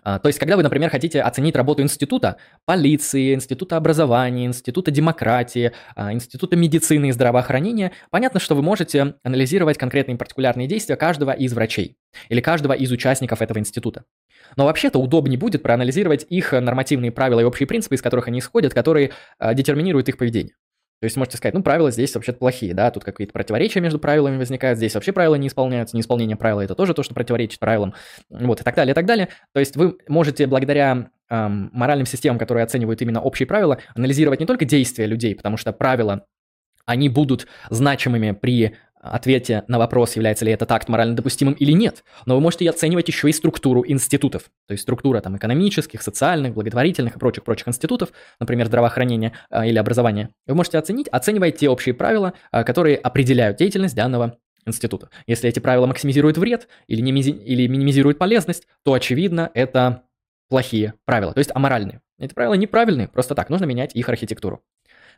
То есть, когда вы, например, хотите оценить работу института, полиции, института образования, института демократии, института медицины и здравоохранения, понятно, что вы можете анализировать конкретные партикулярные действия каждого из врачей или каждого из участников этого института. Но вообще-то удобнее будет проанализировать их нормативные правила и общие принципы, из которых они исходят, которые э, детерминируют их поведение. То есть можете сказать, ну, правила здесь вообще-то плохие, да, тут какие-то противоречия между правилами возникают, здесь вообще правила не исполняются, неисполнение правила это тоже то, что противоречит правилам, вот, и так далее, и так далее. То есть вы можете благодаря эм, моральным системам, которые оценивают именно общие правила, анализировать не только действия людей, потому что правила они будут значимыми при ответе на вопрос, является ли этот акт морально допустимым или нет. Но вы можете оценивать еще и структуру институтов. То есть структура там экономических, социальных, благотворительных и прочих-прочих институтов, например, здравоохранения э, или образования. Вы можете оценить, оценивая те общие правила, э, которые определяют деятельность данного института. Если эти правила максимизируют вред или, не или минимизируют полезность, то, очевидно, это плохие правила, то есть аморальные. Эти правила неправильные, просто так, нужно менять их архитектуру.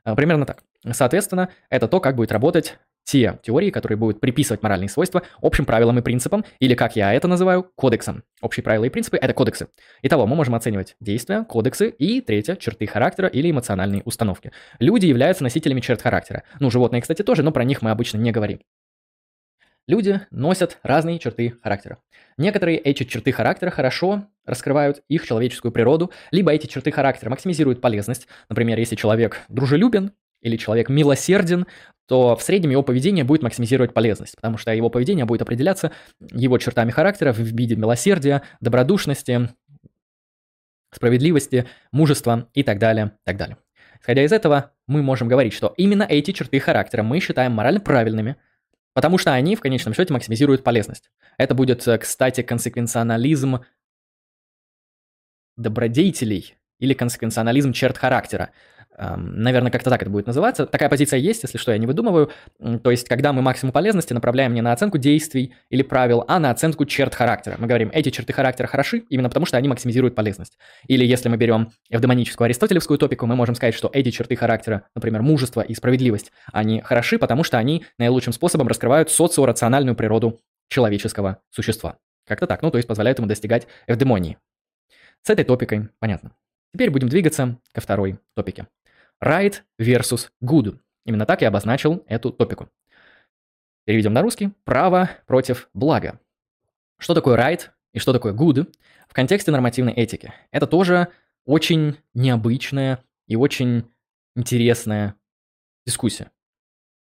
Э, примерно так. Соответственно, это то, как будет работать те теории, которые будут приписывать моральные свойства общим правилам и принципам, или, как я это называю, кодексам. Общие правила и принципы – это кодексы. Итого, мы можем оценивать действия, кодексы и, третье, черты характера или эмоциональные установки. Люди являются носителями черт характера. Ну, животные, кстати, тоже, но про них мы обычно не говорим. Люди носят разные черты характера. Некоторые эти черты характера хорошо раскрывают их человеческую природу, либо эти черты характера максимизируют полезность. Например, если человек дружелюбен, или человек милосерден, то в среднем его поведение будет максимизировать полезность, потому что его поведение будет определяться его чертами характера в виде милосердия, добродушности, справедливости, мужества и так далее, так далее. Исходя из этого, мы можем говорить, что именно эти черты характера мы считаем морально правильными, потому что они в конечном счете максимизируют полезность. Это будет, э, кстати, консеквенционализм добродетелей или консеквенционализм черт характера. Наверное, как-то так это будет называться. Такая позиция есть, если что, я не выдумываю. То есть, когда мы максимум полезности направляем не на оценку действий или правил, а на оценку черт характера. Мы говорим, эти черты характера хороши именно потому, что они максимизируют полезность. Или если мы берем эвдемоническую аристотелевскую топику, мы можем сказать, что эти черты характера, например, мужество и справедливость, они хороши, потому что они наилучшим способом раскрывают социорациональную природу человеческого существа. Как-то так, ну то есть позволяют ему достигать эвдемонии. С этой топикой понятно. Теперь будем двигаться ко второй топике. Right versus good. Именно так я обозначил эту топику. Переведем на русский. Право против блага. Что такое right и что такое good в контексте нормативной этики? Это тоже очень необычная и очень интересная дискуссия.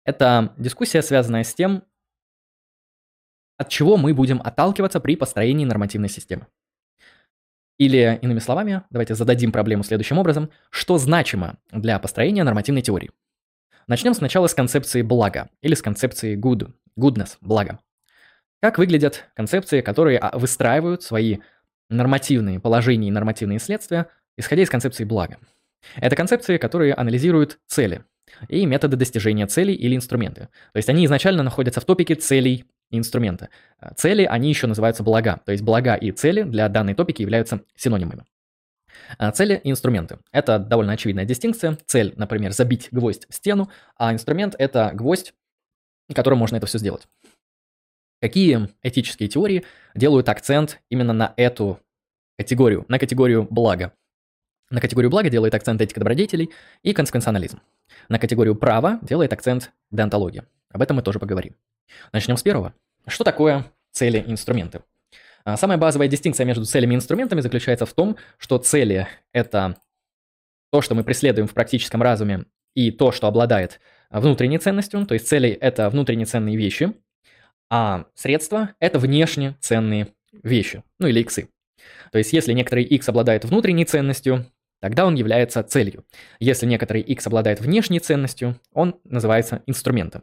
Это дискуссия, связанная с тем, от чего мы будем отталкиваться при построении нормативной системы. Или, иными словами, давайте зададим проблему следующим образом. Что значимо для построения нормативной теории? Начнем сначала с концепции блага или с концепции good, goodness, благо. Как выглядят концепции, которые а, выстраивают свои нормативные положения и нормативные следствия, исходя из концепции блага? Это концепции, которые анализируют цели и методы достижения целей или инструменты. То есть они изначально находятся в топике целей и инструмента. Цели, они еще называются блага. То есть блага и цели для данной топики являются синонимами. А, цели и инструменты. Это довольно очевидная дистинкция. Цель, например, забить гвоздь в стену, а инструмент – это гвоздь, которым можно это все сделать. Какие этические теории делают акцент именно на эту категорию, на категорию блага? На категорию блага делает акцент этика добродетелей и консеквенционализм. На категорию права делает акцент деонтология. Об этом мы тоже поговорим. Начнем с первого. Что такое цели и инструменты? А, самая базовая дистинкция между целями и инструментами заключается в том, что цели – это то, что мы преследуем в практическом разуме, и то, что обладает внутренней ценностью, то есть цели – это внутренне ценные вещи, а средства – это внешне ценные вещи, ну или иксы. То есть если некоторый x обладает внутренней ценностью, тогда он является целью. Если некоторый x обладает внешней ценностью, он называется инструментом.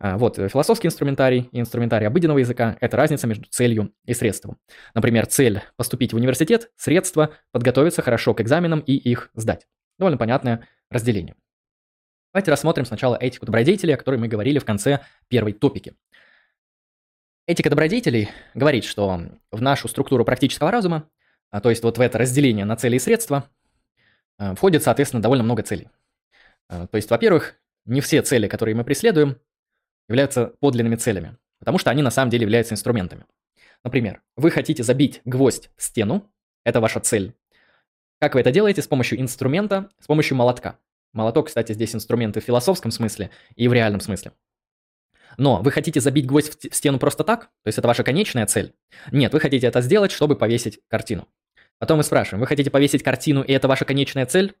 А, вот, э, философский инструментарий и инструментарий обыденного языка – это разница между целью и средством. Например, цель – поступить в университет, средство – подготовиться хорошо к экзаменам и их сдать. Довольно понятное разделение. Давайте рассмотрим сначала этику добродетелей, о которой мы говорили в конце первой топики. Этика добродетелей говорит, что в нашу структуру практического разума, а, то есть вот в это разделение на цели и средства, входит, соответственно, довольно много целей. То есть, во-первых, не все цели, которые мы преследуем, являются подлинными целями, потому что они на самом деле являются инструментами. Например, вы хотите забить гвоздь в стену, это ваша цель. Как вы это делаете? С помощью инструмента, с помощью молотка. Молоток, кстати, здесь инструменты в философском смысле и в реальном смысле. Но вы хотите забить гвоздь в стену просто так? То есть это ваша конечная цель? Нет, вы хотите это сделать, чтобы повесить картину. Потом мы спрашиваем, вы хотите повесить картину, и это ваша конечная цель?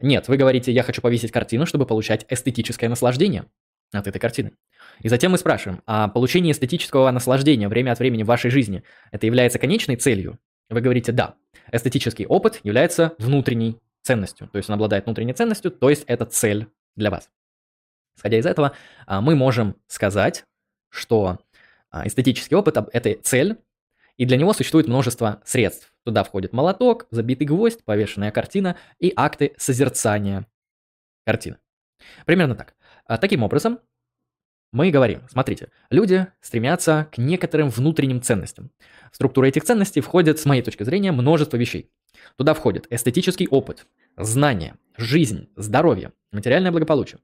Нет, вы говорите, я хочу повесить картину, чтобы получать эстетическое наслаждение от этой картины. И затем мы спрашиваем, а получение эстетического наслаждения время от времени в вашей жизни, это является конечной целью? Вы говорите «да». Эстетический опыт является внутренней ценностью, то есть он обладает внутренней ценностью, то есть это цель для вас. Исходя из этого, а, мы можем сказать, что а, эстетический опыт – это цель, и для него существует множество средств. Туда входит молоток, забитый гвоздь, повешенная картина и акты созерцания картины. Примерно так. А, таким образом, мы говорим, смотрите, люди стремятся к некоторым внутренним ценностям. В структуру этих ценностей входит, с моей точки зрения, множество вещей. Туда входит эстетический опыт, знания, жизнь, здоровье, материальное благополучие,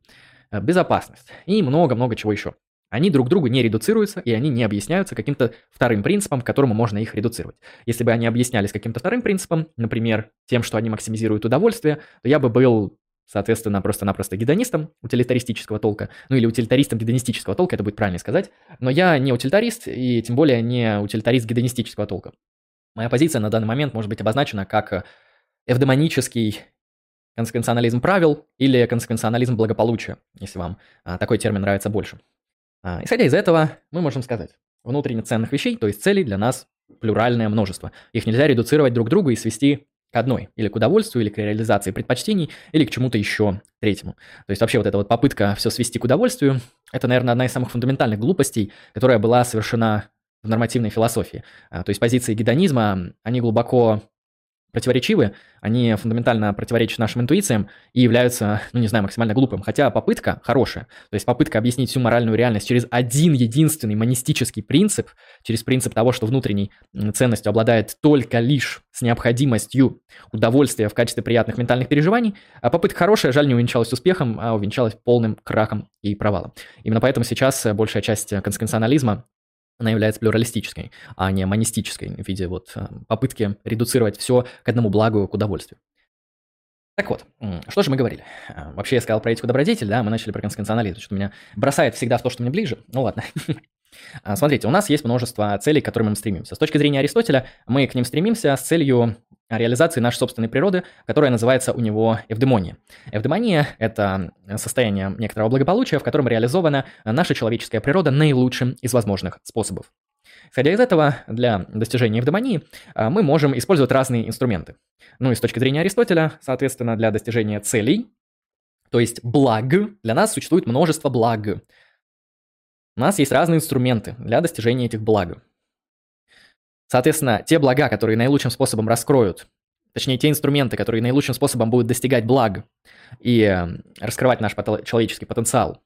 э, безопасность и много-много чего еще. Они друг другу не редуцируются, и они не объясняются каким-то вторым принципом, к которому можно их редуцировать. Если бы они объяснялись каким-то вторым принципом, например, тем, что они максимизируют удовольствие, то я бы был соответственно, просто-напросто гедонистом утилитаристического толка, ну или утилитаристом гедонистического толка, это будет правильно сказать, но я не утилитарист и тем более не утилитарист гедонистического толка. Моя позиция на данный момент может быть обозначена как эвдемонический консеквенционализм правил или консеквенционализм благополучия, если вам а, такой термин нравится больше. А, исходя из этого, мы можем сказать, внутренне ценных вещей, то есть целей для нас плюральное множество. Их нельзя редуцировать друг к другу и свести к одной, или к удовольствию, или к реализации предпочтений, или к чему-то еще третьему. То есть вообще вот эта вот попытка все свести к удовольствию, это, наверное, одна из самых фундаментальных глупостей, которая была совершена в нормативной философии. А, то есть позиции гедонизма, они глубоко противоречивы, они фундаментально противоречат нашим интуициям и являются, ну не знаю, максимально глупым. Хотя попытка хорошая, то есть попытка объяснить всю моральную реальность через один единственный монистический принцип, через принцип того, что внутренней ценностью обладает только лишь с необходимостью удовольствия в качестве приятных ментальных переживаний, а попытка хорошая, жаль, не увенчалась успехом, а увенчалась полным крахом и провалом. Именно поэтому сейчас большая часть консеквенционализма она является плюралистической, а не монистической в виде вот э, попытки редуцировать все к одному благу, к удовольствию. Так вот, что же мы говорили? Э, вообще я сказал про этику добродетель, да, мы начали про консеквенционализм, что меня бросает всегда в то, что мне ближе. Ну ладно. А, смотрите, у нас есть множество целей, к которым мы стремимся. С точки зрения Аристотеля, мы к ним стремимся с целью реализации нашей собственной природы, которая называется у него эвдемония. Эвдемония – это состояние некоторого благополучия, в котором реализована наша человеческая природа наилучшим из возможных способов. Исходя из этого, для достижения эвдемонии а, мы можем использовать разные инструменты. Ну и с точки зрения Аристотеля, соответственно, для достижения целей, То есть благ, для нас существует множество благ. У нас есть разные инструменты для достижения этих благ. Соответственно, те блага, которые наилучшим способом раскроют, точнее, те инструменты, которые наилучшим способом будут достигать благ и э, раскрывать наш человеческий потенциал,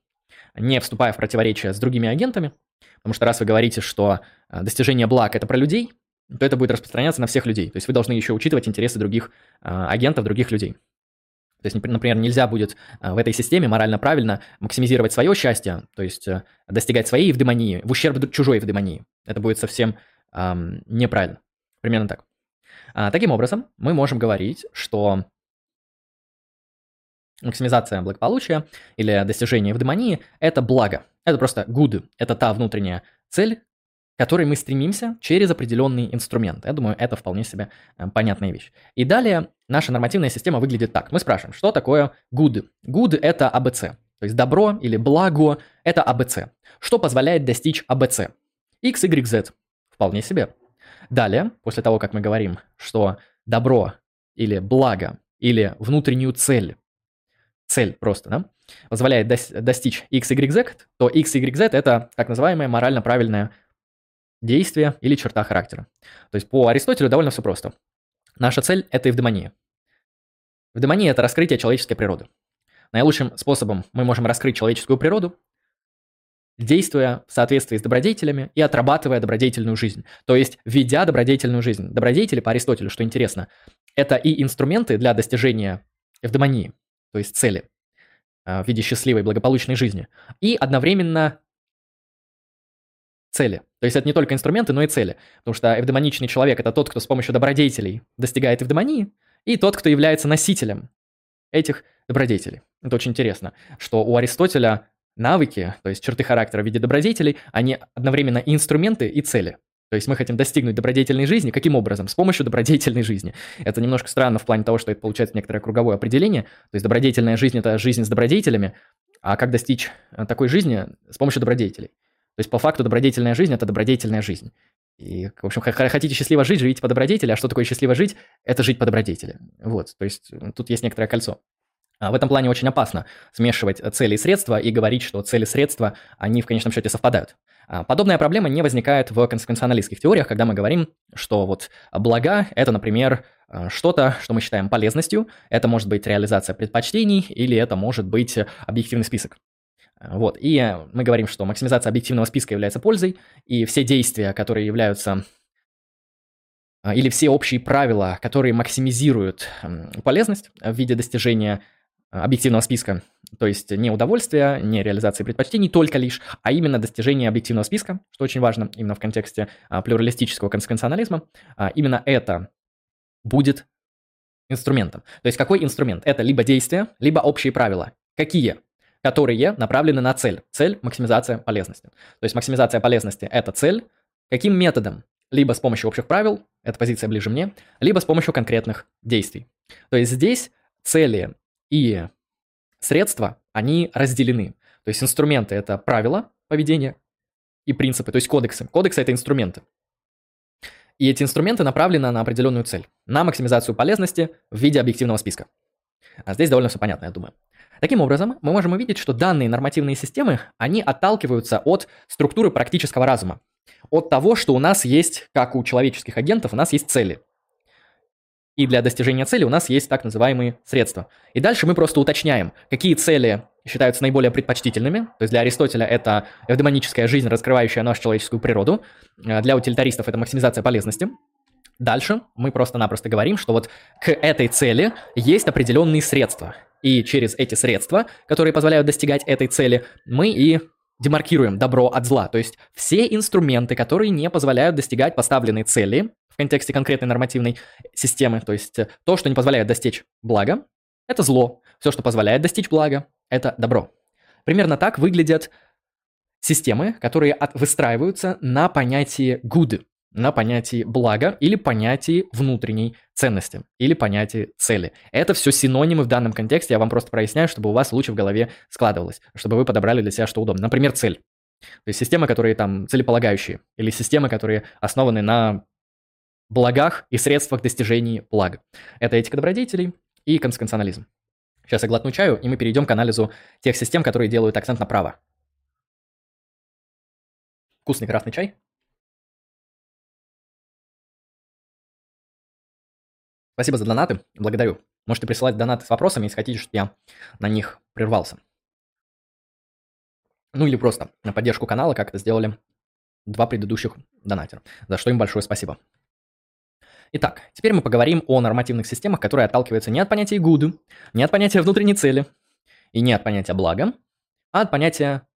не вступая в противоречие с другими агентами, потому что раз вы говорите, что э, достижение благ – это про людей, то это будет распространяться на всех людей. То есть вы должны еще учитывать интересы других э, агентов, других людей. То есть, например, нельзя будет в этой системе морально правильно максимизировать свое счастье, то есть достигать своей евдемонии в ущерб чужой евдемонии. Это будет совсем эм, неправильно. Примерно так. А, таким образом, мы можем говорить, что максимизация благополучия или достижение евдемонии – это благо. Это просто good. Это та внутренняя цель, к которой мы стремимся через определенный инструмент. Я думаю, это вполне себе э, понятная вещь. И далее наша нормативная система выглядит так. Мы спрашиваем, что такое good? Good – это ABC. То есть добро или благо – это ABC. Что позволяет достичь ABC? X, Y, Z. Вполне себе. Далее, после того, как мы говорим, что добро или благо или внутреннюю цель, цель просто, да, позволяет достичь x, y, z, то x, y, z это так называемое морально правильное действие или черта характера. То есть по Аристотелю довольно все просто. Наша цель – это эвдемония. Эвдемония – это раскрытие человеческой природы. Наилучшим способом мы можем раскрыть человеческую природу действуя в соответствии с добродетелями и отрабатывая добродетельную жизнь. То есть, ведя добродетельную жизнь. Добродетели, по Аристотелю, что интересно, это и инструменты для достижения эвдемонии, то есть цели а, в виде счастливой, благополучной жизни, и одновременно цели. То есть это не только инструменты, но и цели. Потому что эвдемоничный человек – это тот, кто с помощью добродетелей достигает эвдемонии, и тот, кто является носителем этих добродетелей. Это очень интересно, что у Аристотеля навыки, то есть черты характера в виде добродетелей, они одновременно и инструменты, и цели. То есть мы хотим достигнуть добродетельной жизни. Каким образом? С помощью добродетельной жизни. Это немножко странно в плане того, что это получается некоторое круговое определение. То есть добродетельная жизнь – это жизнь с добродетелями. А как достичь э, такой жизни? С помощью добродетелей. То есть по факту добродетельная жизнь – это добродетельная жизнь. И, в общем, хотите счастливо жить, живите по добродетели. А что такое счастливо жить? Это жить по добродетели. Вот, то есть э, тут есть некоторое кольцо. А в этом плане очень опасно смешивать цели и средства и говорить, что цели и средства, они в конечном счете совпадают. А подобная проблема не возникает в консеквенционалистских теориях, когда мы говорим, что вот блага – это, например, что-то, что мы считаем полезностью, это может быть реализация предпочтений или это может быть объективный список. Вот, и мы говорим, что максимизация объективного списка является пользой, и все действия, которые являются или все общие правила, которые максимизируют полезность в виде достижения объективного списка. То есть не удовольствие, не реализация предпочтений только лишь, а именно достижение объективного списка, что очень важно именно в контексте а, плюралистического консеквенционализма. А, именно это будет инструментом. То есть какой инструмент? Это либо действие, либо общие правила. Какие? Которые направлены на цель. Цель – максимизация полезности. То есть максимизация полезности – это цель. Каким методом? Либо с помощью общих правил, эта позиция ближе мне, либо с помощью конкретных действий. То есть здесь цели и средства, они разделены. То есть инструменты – это правила поведения и принципы, то есть кодексы. Кодексы – это инструменты. И эти инструменты направлены на определенную цель, на максимизацию полезности в виде объективного списка. А здесь довольно все понятно, я думаю. Таким образом, мы можем увидеть, что данные нормативные системы, они отталкиваются от структуры практического разума, от того, что у нас есть, как у человеческих агентов, у нас есть цели. И для достижения цели у нас есть так называемые средства. И дальше мы просто уточняем, какие цели считаются наиболее предпочтительными. То есть для Аристотеля это эвдемоническая жизнь, раскрывающая нашу человеческую природу. А для утилитаристов это максимизация полезности. Дальше мы просто-напросто говорим, что вот к этой цели есть определенные средства. И через эти средства, которые позволяют достигать этой цели, мы и демаркируем добро от зла. То есть все инструменты, которые не позволяют достигать поставленной цели, контексте конкретной нормативной системы. То есть э, то, что не позволяет достичь блага, это зло. Все, что позволяет достичь блага, это добро. Примерно так выглядят системы, которые от, выстраиваются на понятии good, на понятии блага или понятии внутренней ценности, или понятии цели. Это все синонимы в данном контексте, я вам просто проясняю, чтобы у вас лучше в голове складывалось, чтобы вы подобрали для себя что удобно. Например, цель. То есть системы, которые там целеполагающие, или системы, которые основаны на благах и средствах достижения блага. Это этика добродетелей и консеквенционализм. Сейчас я глотну чаю, и мы перейдем к анализу тех систем, которые делают акцент на право. Вкусный красный чай. Спасибо за донаты, благодарю. Можете присылать донаты с вопросами, если хотите, чтобы я на них прервался. Ну или просто на поддержку канала, как это сделали два предыдущих донатера, за что им большое спасибо. Итак, теперь мы поговорим о нормативных системах, которые отталкиваются не от понятия good, не от понятия внутренней цели и не от понятия блага, а от понятия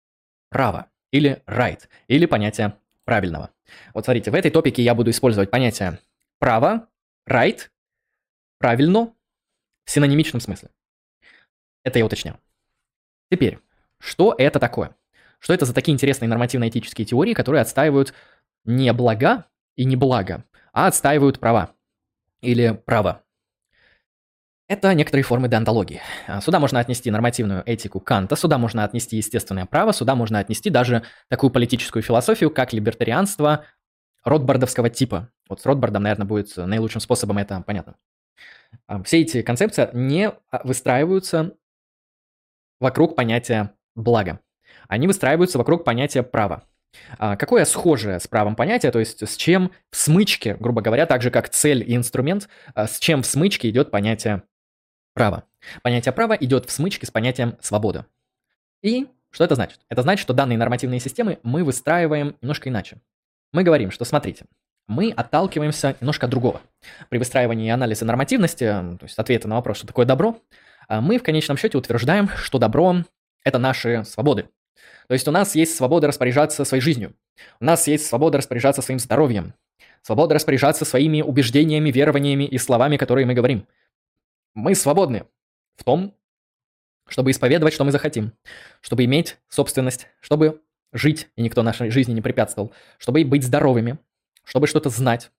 права или right, или понятия правильного. Вот смотрите, в этой топике я буду использовать понятие право, right правильно в синонимичном смысле. Это я уточнял. Теперь, что это такое? Что это за такие интересные нормативно-этические теории, которые отстаивают не блага и не благо, а отстаивают права или право? Это некоторые формы деонтологии. А, сюда можно отнести нормативную этику Канта, сюда можно отнести естественное право, сюда можно отнести даже такую политическую философию, как либертарианство ротбардовского типа. Вот с Ротбардом, наверное, будет наилучшим способом это понятно. А, все эти концепции не а, выстраиваются вокруг понятия блага. Они выстраиваются вокруг понятия права. А, какое схожее с правом понятие, то есть с чем в смычке, грубо говоря, так же как цель и инструмент, с чем в смычке идет понятие права. Понятие права идет в смычке с понятием свобода. И что это значит? Это значит, что данные нормативные системы мы выстраиваем немножко иначе. Мы говорим, что смотрите, мы отталкиваемся немножко от другого. При выстраивании анализа нормативности, то есть ответа на вопрос, что такое добро, а, мы в конечном счете утверждаем, что добро – это наши свободы. То есть у нас есть свобода распоряжаться своей жизнью, у нас есть свобода распоряжаться своим здоровьем, свобода распоряжаться своими убеждениями, верованиями и словами, которые мы говорим. Мы свободны в том, чтобы исповедовать, что мы захотим, чтобы иметь собственность, чтобы жить, и никто нашей жизни не препятствовал, чтобы быть здоровыми, чтобы что-то знать,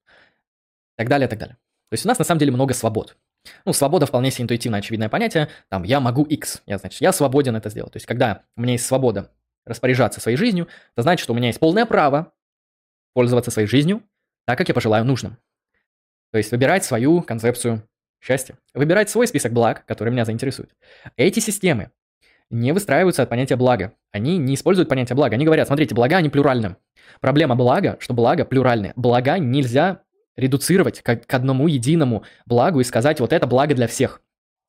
и так далее, и так далее. То есть у нас на самом деле много свобод. Ну, свобода вполне себе интуитивно очевидное понятие. Там, я могу X, я, значит, я свободен это сделать. То есть, когда у меня есть свобода распоряжаться своей жизнью, это значит, что у меня есть полное право пользоваться своей жизнью так, как я пожелаю нужным. То есть, выбирать свою концепцию счастья. Выбирать свой список благ, который меня заинтересует. Эти системы не выстраиваются от понятия блага. Они не используют понятие блага. Они говорят, смотрите, блага, они плюральны. Проблема блага, что благо плюральны. Блага нельзя редуцировать к, к одному единому благу и сказать, вот это благо для всех.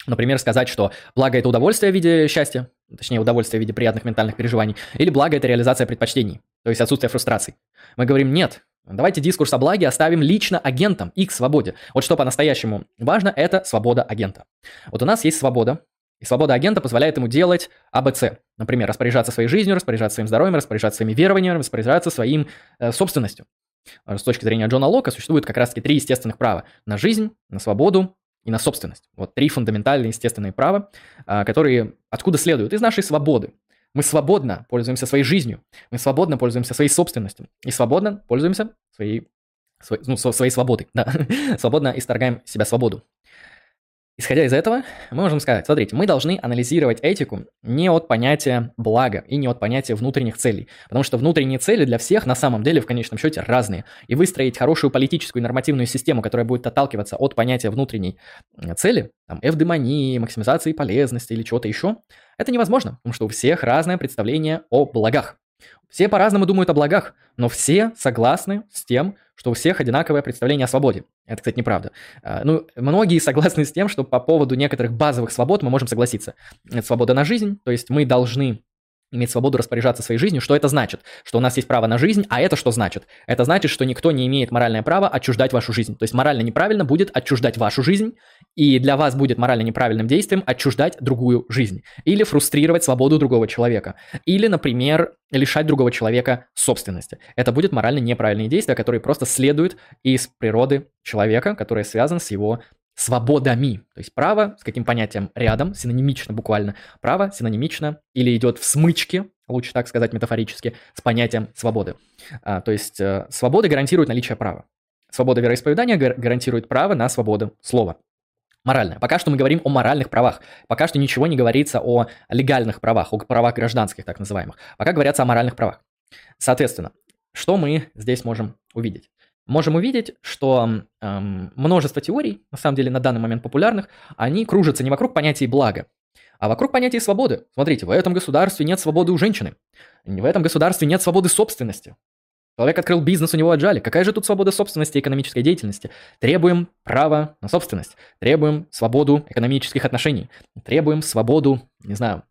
Например, сказать, что благо это удовольствие в виде счастья, точнее удовольствие в виде приятных ментальных переживаний, или благо это реализация предпочтений, то есть отсутствие фрустраций. Мы говорим, нет, давайте дискурс о благе оставим лично агентам, их свободе. Вот что по-настоящему важно, это свобода агента. Вот у нас есть свобода, и свобода агента позволяет ему делать АБЦ. Например, распоряжаться своей жизнью, распоряжаться своим здоровьем, распоряжаться своими верованиями, распоряжаться своим э, собственностью. С точки зрения Джона Лока существует как раз-таки три естественных права. На жизнь, на свободу и на собственность. Вот три фундаментальные естественные права, э, которые откуда следуют? Из нашей свободы. Мы свободно пользуемся своей жизнью, мы свободно пользуемся своей собственностью и свободно пользуемся своей, своей, ну, своей свободой. Да. свободно исторгаем себя свободу. Исходя из этого, мы можем сказать, смотрите, мы должны анализировать этику не от понятия блага и не от понятия внутренних целей, потому что внутренние цели для всех на самом деле в конечном счете разные. И выстроить хорошую политическую и нормативную систему, которая будет отталкиваться от понятия внутренней цели, там, эвдемонии, максимизации полезности или чего-то еще, это невозможно, потому что у всех разное представление о благах. Все по-разному думают о благах, но все согласны с тем, что у всех одинаковое представление о свободе. Это, кстати, неправда. А, ну, многие согласны с тем, что по поводу некоторых базовых свобод мы можем согласиться. Это свобода на жизнь, то есть мы должны иметь свободу распоряжаться своей жизнью. Что это значит? Что у нас есть право на жизнь, а это что значит? Это значит, что никто не имеет моральное право отчуждать вашу жизнь. То есть морально неправильно будет отчуждать вашу жизнь, и для вас будет морально неправильным действием отчуждать другую жизнь. Или фрустрировать свободу другого человека. Или, например, лишать другого человека собственности. Это будет морально неправильные действия, которые просто следуют из природы человека, которые связаны с его свободами. То есть право с каким понятием рядом, синонимично буквально. Право синонимично или идет в смычке, лучше так сказать метафорически, с понятием свободы. А, то есть э, свобода гарантирует наличие права. Свобода вероисповедания гарантирует право на свободу слова. Моральное. Пока что мы говорим о моральных правах. Пока что ничего не говорится о легальных правах, о правах гражданских так называемых. Пока говорятся о моральных правах. Соответственно, что мы здесь можем увидеть? можем увидеть, что эм, множество теорий, на самом деле на данный момент популярных, они кружатся не вокруг понятия блага, А вокруг понятия свободы. Смотрите, в этом государстве нет свободы у женщины. В этом государстве нет свободы собственности. Человек открыл бизнес, у него отжали. Какая же тут свобода собственности и экономической деятельности? Требуем права на собственность. Требуем свободу экономических отношений. Требуем свободу, не знаю,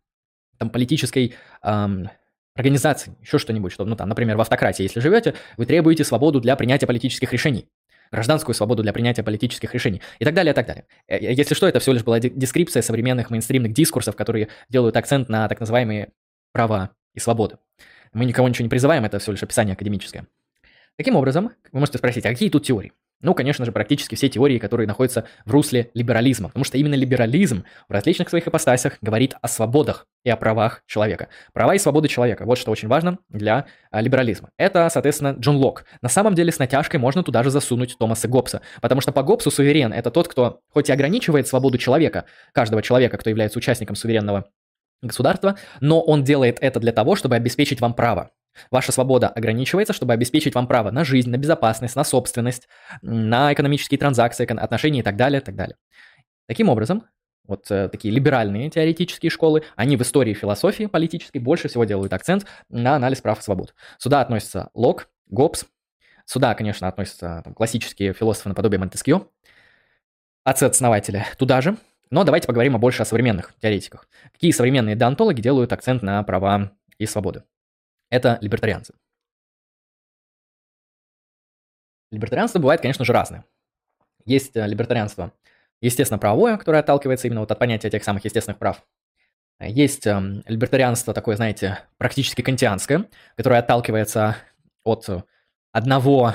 там, политической эм, организации, еще что-нибудь. Что, ну, там, например, в автократии, если живете, вы требуете свободу для принятия политических решений гражданскую свободу для принятия политических решений и так далее, и так далее. Э, э, если что, это всего лишь была дескрипция современных мейнстримных дискурсов, которые делают акцент на так называемые права и свободы. Мы никого ничего не призываем, это всего лишь описание академическое. Таким образом, вы можете спросить, а какие тут теории? Ну, конечно же, практически все теории, которые находятся в русле либерализма, потому что именно либерализм в различных своих ипостасях говорит о свободах и о правах человека. Права и свободы человека, вот что очень важно для а, либерализма. Это, соответственно, Джон Лок. На самом деле с натяжкой можно туда же засунуть Томаса Гоббса, потому что по Гоббсу суверен – это тот, кто хоть и ограничивает свободу человека, каждого человека, кто является участником суверенного государства, но он делает это для того, чтобы обеспечить вам право. Ваша свобода ограничивается, чтобы обеспечить вам право на жизнь, на безопасность, на собственность, на экономические транзакции, отношения и так далее, так далее. Таким образом, вот э, такие либеральные теоретические школы, они в истории философии политической больше всего делают акцент на анализ прав и свобод. Сюда относятся Лок, Гоббс, сюда, конечно, относятся там, классические философы наподобие Монтескьё, отцы-основатели туда же, но давайте поговорим больше о современных теоретиках. Какие современные деонтологи делают акцент на права и свободы? Это либертарианцы. Либертарианство бывает, конечно же, разное. Есть э, либертарианство, естественно, правовое, которое отталкивается именно вот от понятия тех самых естественных прав. Есть эм, либертарианство такое, знаете, практически кантианское, которое отталкивается от одного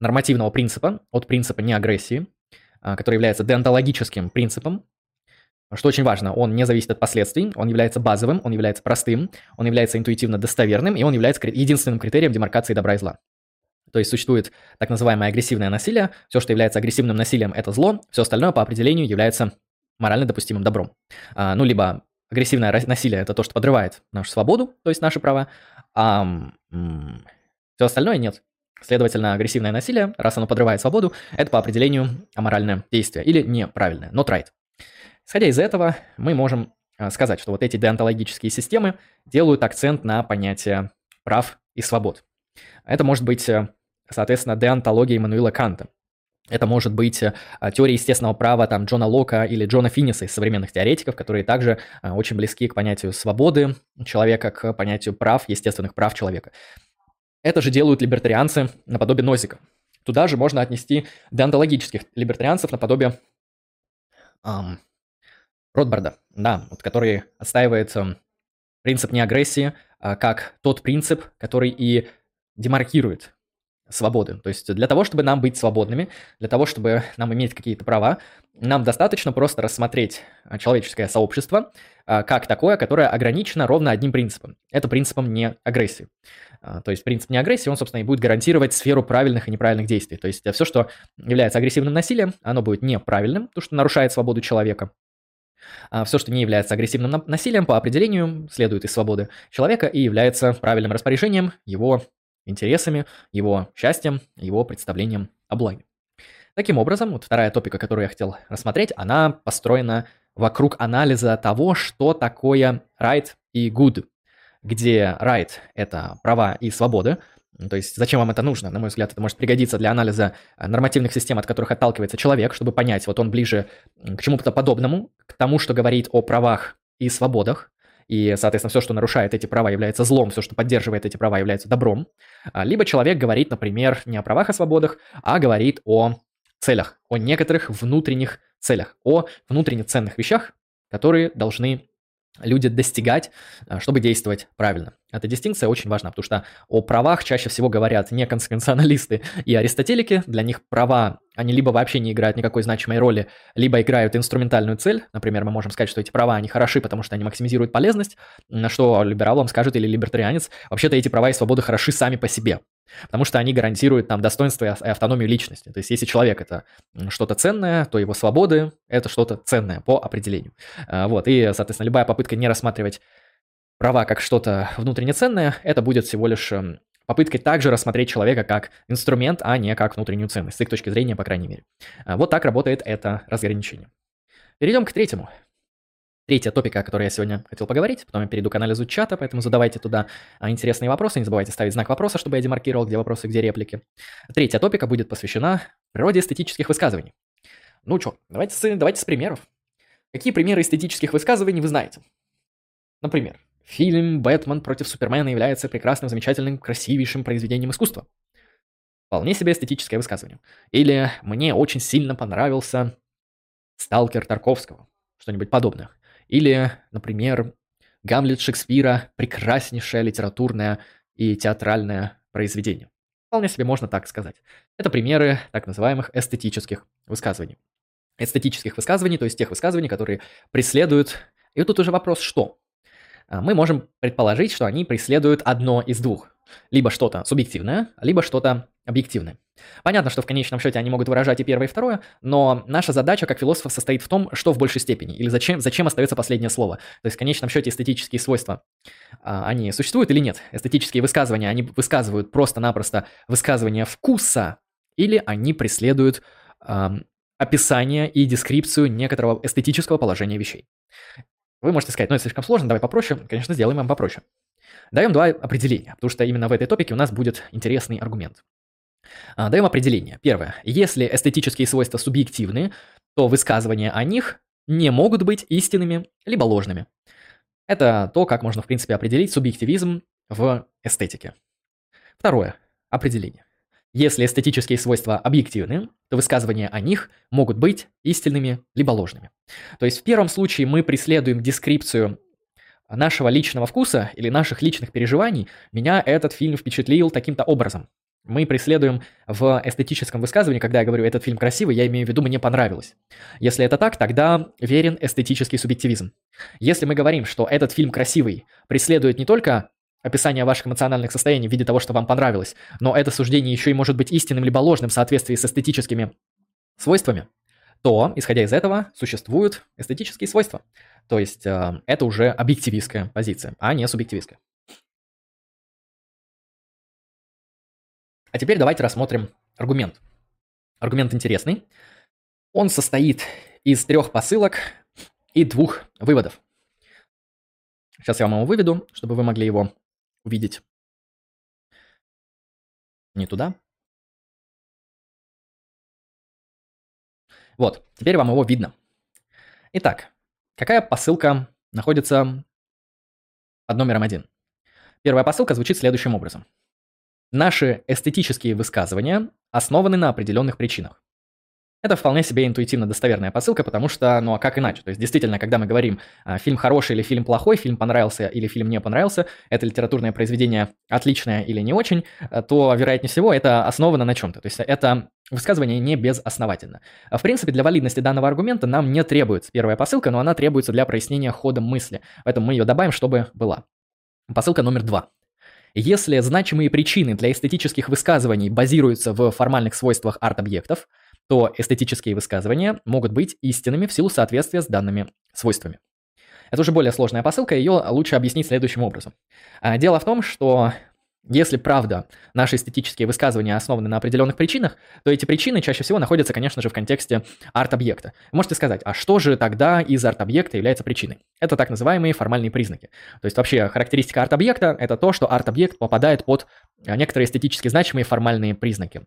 нормативного принципа, от принципа неагрессии, который является деонтологическим принципом, что очень важно, он не зависит от последствий, он является базовым, он является простым, он является интуитивно достоверным, и он является единственным критерием демаркации добра и зла. То есть существует так называемое агрессивное насилие, все, что является агрессивным насилием, это зло, все остальное по определению является морально допустимым добром. А, ну, либо агрессивное насилие – это то, что подрывает нашу свободу, то есть наши права, а все остальное нет. Следовательно, агрессивное насилие, раз оно подрывает свободу, это по определению аморальное действие или неправильное, not right. Исходя из этого, мы можем а, сказать, что вот эти деонтологические системы делают акцент на понятие прав и свобод. Это может быть, э, соответственно, деонтология Эммануила Канта. Это может быть э, теория естественного права там, Джона Лока или Джона Финниса из современных теоретиков, которые также э, очень близки к понятию свободы человека, к понятию прав, естественных прав человека. Это же делают либертарианцы наподобие Нозика. Туда же можно отнести деонтологических либертарианцев наподобие эм, Ротбарда, да, вот, который отстаивает эм, принцип неагрессии а, как тот принцип, который и демаркирует свободы. То есть для того, чтобы нам быть свободными, для того, чтобы нам иметь какие-то права, нам достаточно просто рассмотреть а, человеческое сообщество а, как такое, которое ограничено ровно одним принципом. Это принципом не агрессии. То есть принцип не агрессии, он, собственно, и будет гарантировать сферу правильных и неправильных действий. То есть все, что является агрессивным насилием, оно будет неправильным, потому что нарушает свободу человека. А все, что не является агрессивным насилием, по определению следует из свободы человека и является правильным распоряжением его интересами, его счастьем, его представлением о благе. Таким образом, вот вторая топика, которую я хотел рассмотреть, она построена вокруг анализа того, что такое right и good, где right – это права и свободы, то есть зачем вам это нужно? На мой взгляд, это может пригодиться для анализа э, нормативных систем, от которых отталкивается человек, чтобы понять, вот он ближе к чему-то подобному, к тому, что говорит о правах и свободах, и, соответственно, все, что нарушает эти права, является злом, все, что поддерживает эти права, является добром. А, либо человек говорит, например, не о правах и свободах, а говорит о целях, о некоторых внутренних целях, о внутренне ценных вещах, которые должны люди достигать, э, чтобы действовать правильно. Эта дистинкция очень важна, потому что о правах чаще всего говорят не конституционалисты и аристотелики. Для них права, они либо вообще не играют никакой значимой роли, либо играют инструментальную цель. Например, мы можем сказать, что эти права, они хороши, потому что они максимизируют полезность, на что либерал вам скажет или либертарианец, вообще-то эти права и свободы хороши сами по себе. Потому что они гарантируют нам достоинство и автономию личности. То есть, если человек это что-то ценное, то его свободы это что-то ценное по определению. А, вот, и, соответственно, любая попытка не рассматривать права как что-то внутренне ценное, это будет всего лишь эм, попыткой также рассмотреть человека как инструмент, а не как внутреннюю ценность, с их точки зрения, по крайней мере. А, вот так работает это разграничение. Перейдем к третьему. Третья топика, о которой я сегодня хотел поговорить, потом я перейду к анализу чата, поэтому задавайте туда а, интересные вопросы, не забывайте ставить знак вопроса, чтобы я демаркировал, где вопросы, где реплики. Третья топика будет посвящена природе эстетических высказываний. Ну что, давайте, давайте с примеров. Какие примеры эстетических высказываний вы знаете? Например, фильм «Бэтмен против Супермена» является прекрасным, замечательным, красивейшим произведением искусства. Вполне себе эстетическое высказывание. Или «Мне очень сильно понравился «Сталкер Тарковского», что-нибудь подобное. Или, например, Гамлет Шекспира – прекраснейшее литературное и театральное произведение. Вполне себе можно так сказать. Это примеры так называемых эстетических высказываний. Эстетических высказываний, то есть тех высказываний, которые преследуют... И вот тут уже вопрос, что? А, мы можем предположить, что они преследуют одно из двух. Либо что-то субъективное, либо что-то объективное. Понятно, что в конечном счете они могут выражать и первое, и второе, но наша задача как философов состоит в том, что в большей степени, или зачем, зачем остается последнее слово. То есть в конечном счете эстетические свойства, а, они существуют или нет? Эстетические высказывания, они высказывают просто-напросто высказывание вкуса, или они преследуют э, описание и дескрипцию некоторого эстетического положения вещей. Вы можете сказать, ну это слишком сложно, давай попроще. Конечно, сделаем вам попроще. Даем два определения, потому что именно в этой топике у нас будет интересный аргумент. А, даем определение. Первое. Если эстетические свойства субъективны, то высказывания о них не могут быть истинными либо ложными. Это то, как можно, в принципе, определить субъективизм в эстетике. Второе. Определение. Если эстетические свойства объективны, то высказывания о них могут быть истинными либо ложными. То есть в первом случае мы преследуем дескрипцию нашего личного вкуса или наших личных переживаний. Меня этот фильм впечатлил таким-то образом. Мы преследуем в эстетическом высказывании, когда я говорю «этот фильм красивый», я имею в виду «мне понравилось». Если это так, тогда верен эстетический субъективизм. Если мы говорим, что этот фильм красивый, преследует не только описание ваших эмоциональных состояний в виде того, что вам понравилось, но это суждение еще и может быть истинным либо ложным в соответствии с эстетическими свойствами, то, исходя из этого, существуют эстетические свойства. То есть э, это уже объективистская позиция, а не субъективистская. А теперь давайте рассмотрим аргумент. Аргумент интересный. Он состоит из трех посылок и двух выводов. Сейчас я вам его выведу, чтобы вы могли его увидеть. Не туда. Вот, теперь вам его видно. Итак, какая посылка находится под номером один? Первая посылка звучит следующим образом. Наши эстетические высказывания основаны на определенных причинах. Это вполне себе интуитивно достоверная посылка, потому что, ну а как иначе? То есть действительно, когда мы говорим, а, фильм хороший или фильм плохой, фильм понравился или фильм не понравился, это литературное произведение отличное или не очень, а, то, вероятнее всего, это основано на чем-то. То есть это высказывание не безосновательно. В принципе, для валидности данного аргумента нам не требуется первая посылка, но она требуется для прояснения хода мысли. Поэтому мы ее добавим, чтобы была. Посылка номер два. Если значимые причины для эстетических высказываний базируются в формальных свойствах арт-объектов, то эстетические высказывания могут быть истинными в силу соответствия с данными свойствами. Это уже более сложная посылка, ее лучше объяснить следующим образом. А, дело в том, что если правда наши эстетические высказывания основаны на определенных причинах, то эти причины чаще всего находятся, конечно же, в контексте арт-объекта. можете сказать, а что же тогда из арт-объекта является причиной? Это так называемые формальные признаки. То есть вообще характеристика арт-объекта – это то, что арт-объект попадает под некоторые эстетически значимые формальные признаки.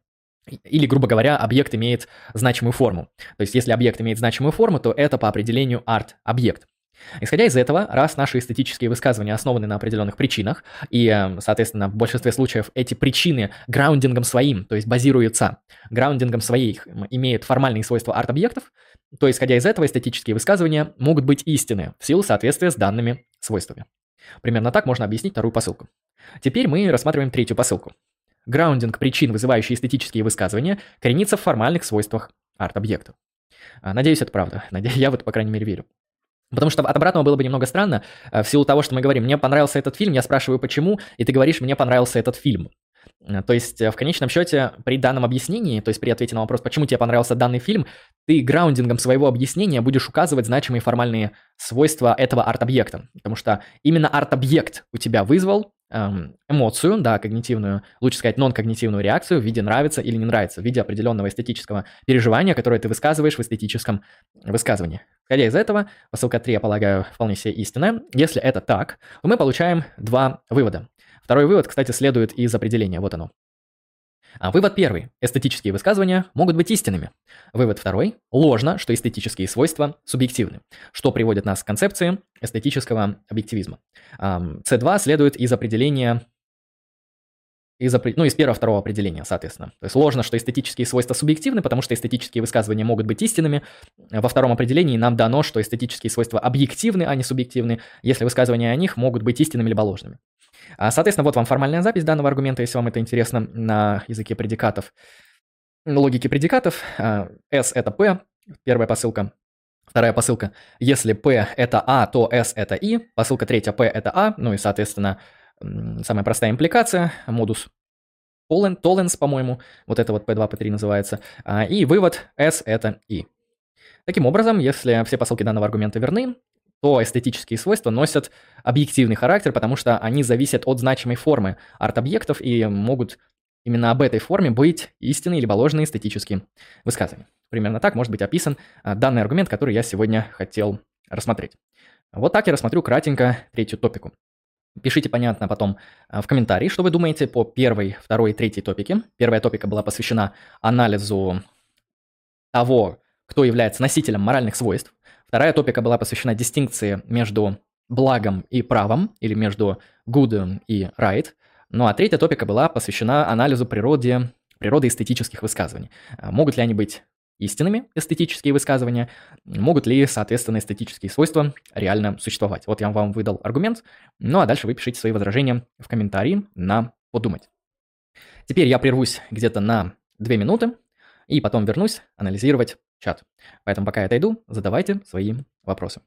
Или, грубо говоря, объект имеет значимую форму. То есть, если объект имеет значимую форму, то это по определению арт-объект. Исходя из этого, раз наши эстетические высказывания основаны на определенных причинах, и, эм, соответственно, в большинстве случаев эти причины граундингом своим, то есть базируются граундингом своих, имеют формальные свойства арт-объектов, то, исходя из этого, эстетические высказывания могут быть истинны в силу соответствия с данными свойствами. Примерно так можно объяснить вторую посылку. Теперь мы рассматриваем третью посылку. Граундинг причин, вызывающий эстетические высказывания, коренится в формальных свойствах арт-объекта. А, надеюсь, это правда. Я вот, по крайней мере, верю. Потому что от обратного было бы немного странно, э, в силу того, что мы говорим, мне понравился этот фильм, я спрашиваю, почему, и ты говоришь, мне понравился этот фильм. Э, то есть, э, в конечном счете, при данном объяснении, то есть при ответе на вопрос, почему тебе понравился данный фильм, ты граундингом своего объяснения будешь указывать значимые формальные свойства этого арт-объекта. Потому что именно арт-объект у тебя вызвал эмоцию, да, когнитивную, лучше сказать, нон-когнитивную реакцию в виде нравится или не нравится, в виде определенного эстетического переживания, которое ты высказываешь в эстетическом высказывании. Исходя из этого, посылка 3, я полагаю, вполне себе истинная. Если это так, то мы получаем два вывода. Второй вывод, кстати, следует из определения, вот оно. А вывод первый. Эстетические высказывания могут быть истинными. Вывод второй. Ложно, что эстетические свойства субъективны, что приводит нас к концепции эстетического объективизма. С2 следует из определения из, ну, из первого второго определения, соответственно. То есть ложно, что эстетические свойства субъективны, потому что эстетические высказывания могут быть истинными. Во втором определении нам дано, что эстетические свойства объективны, а не субъективны, если высказывания о них могут быть истинными либо ложными. А, соответственно, вот вам формальная запись данного аргумента, если вам это интересно, на языке предикатов. Логики предикатов. А, S – это P, первая посылка. Вторая посылка. Если P – это A, то S – это I. Посылка третья P – это A. Ну и, соответственно, самая простая импликация, модус Tollens, по-моему, вот это вот P2, P3 называется. А, и вывод S – это I. Таким образом, если все посылки данного аргумента верны, то эстетические свойства носят объективный характер, потому что они зависят от значимой формы арт-объектов и могут именно об этой форме быть истинные либо ложные эстетические высказывания. Примерно так может быть описан а, данный аргумент, который я сегодня хотел рассмотреть. Вот так я рассмотрю кратенько третью топику. Пишите, понятно, потом а, в комментарии, что вы думаете по первой, второй и третьей топике. Первая топика была посвящена анализу того, кто является носителем моральных свойств. Вторая топика была посвящена дистинкции между благом и правом, или между good и right. Ну а третья топика была посвящена анализу природы, природы эстетических высказываний. А могут ли они быть истинными эстетические высказывания, могут ли, соответственно, эстетические свойства реально существовать. Вот я вам выдал аргумент, ну а дальше вы пишите свои возражения в комментарии на подумать. Теперь я прервусь где-то на 2 минуты, и потом вернусь анализировать чат. Поэтому пока я отойду, задавайте свои вопросы.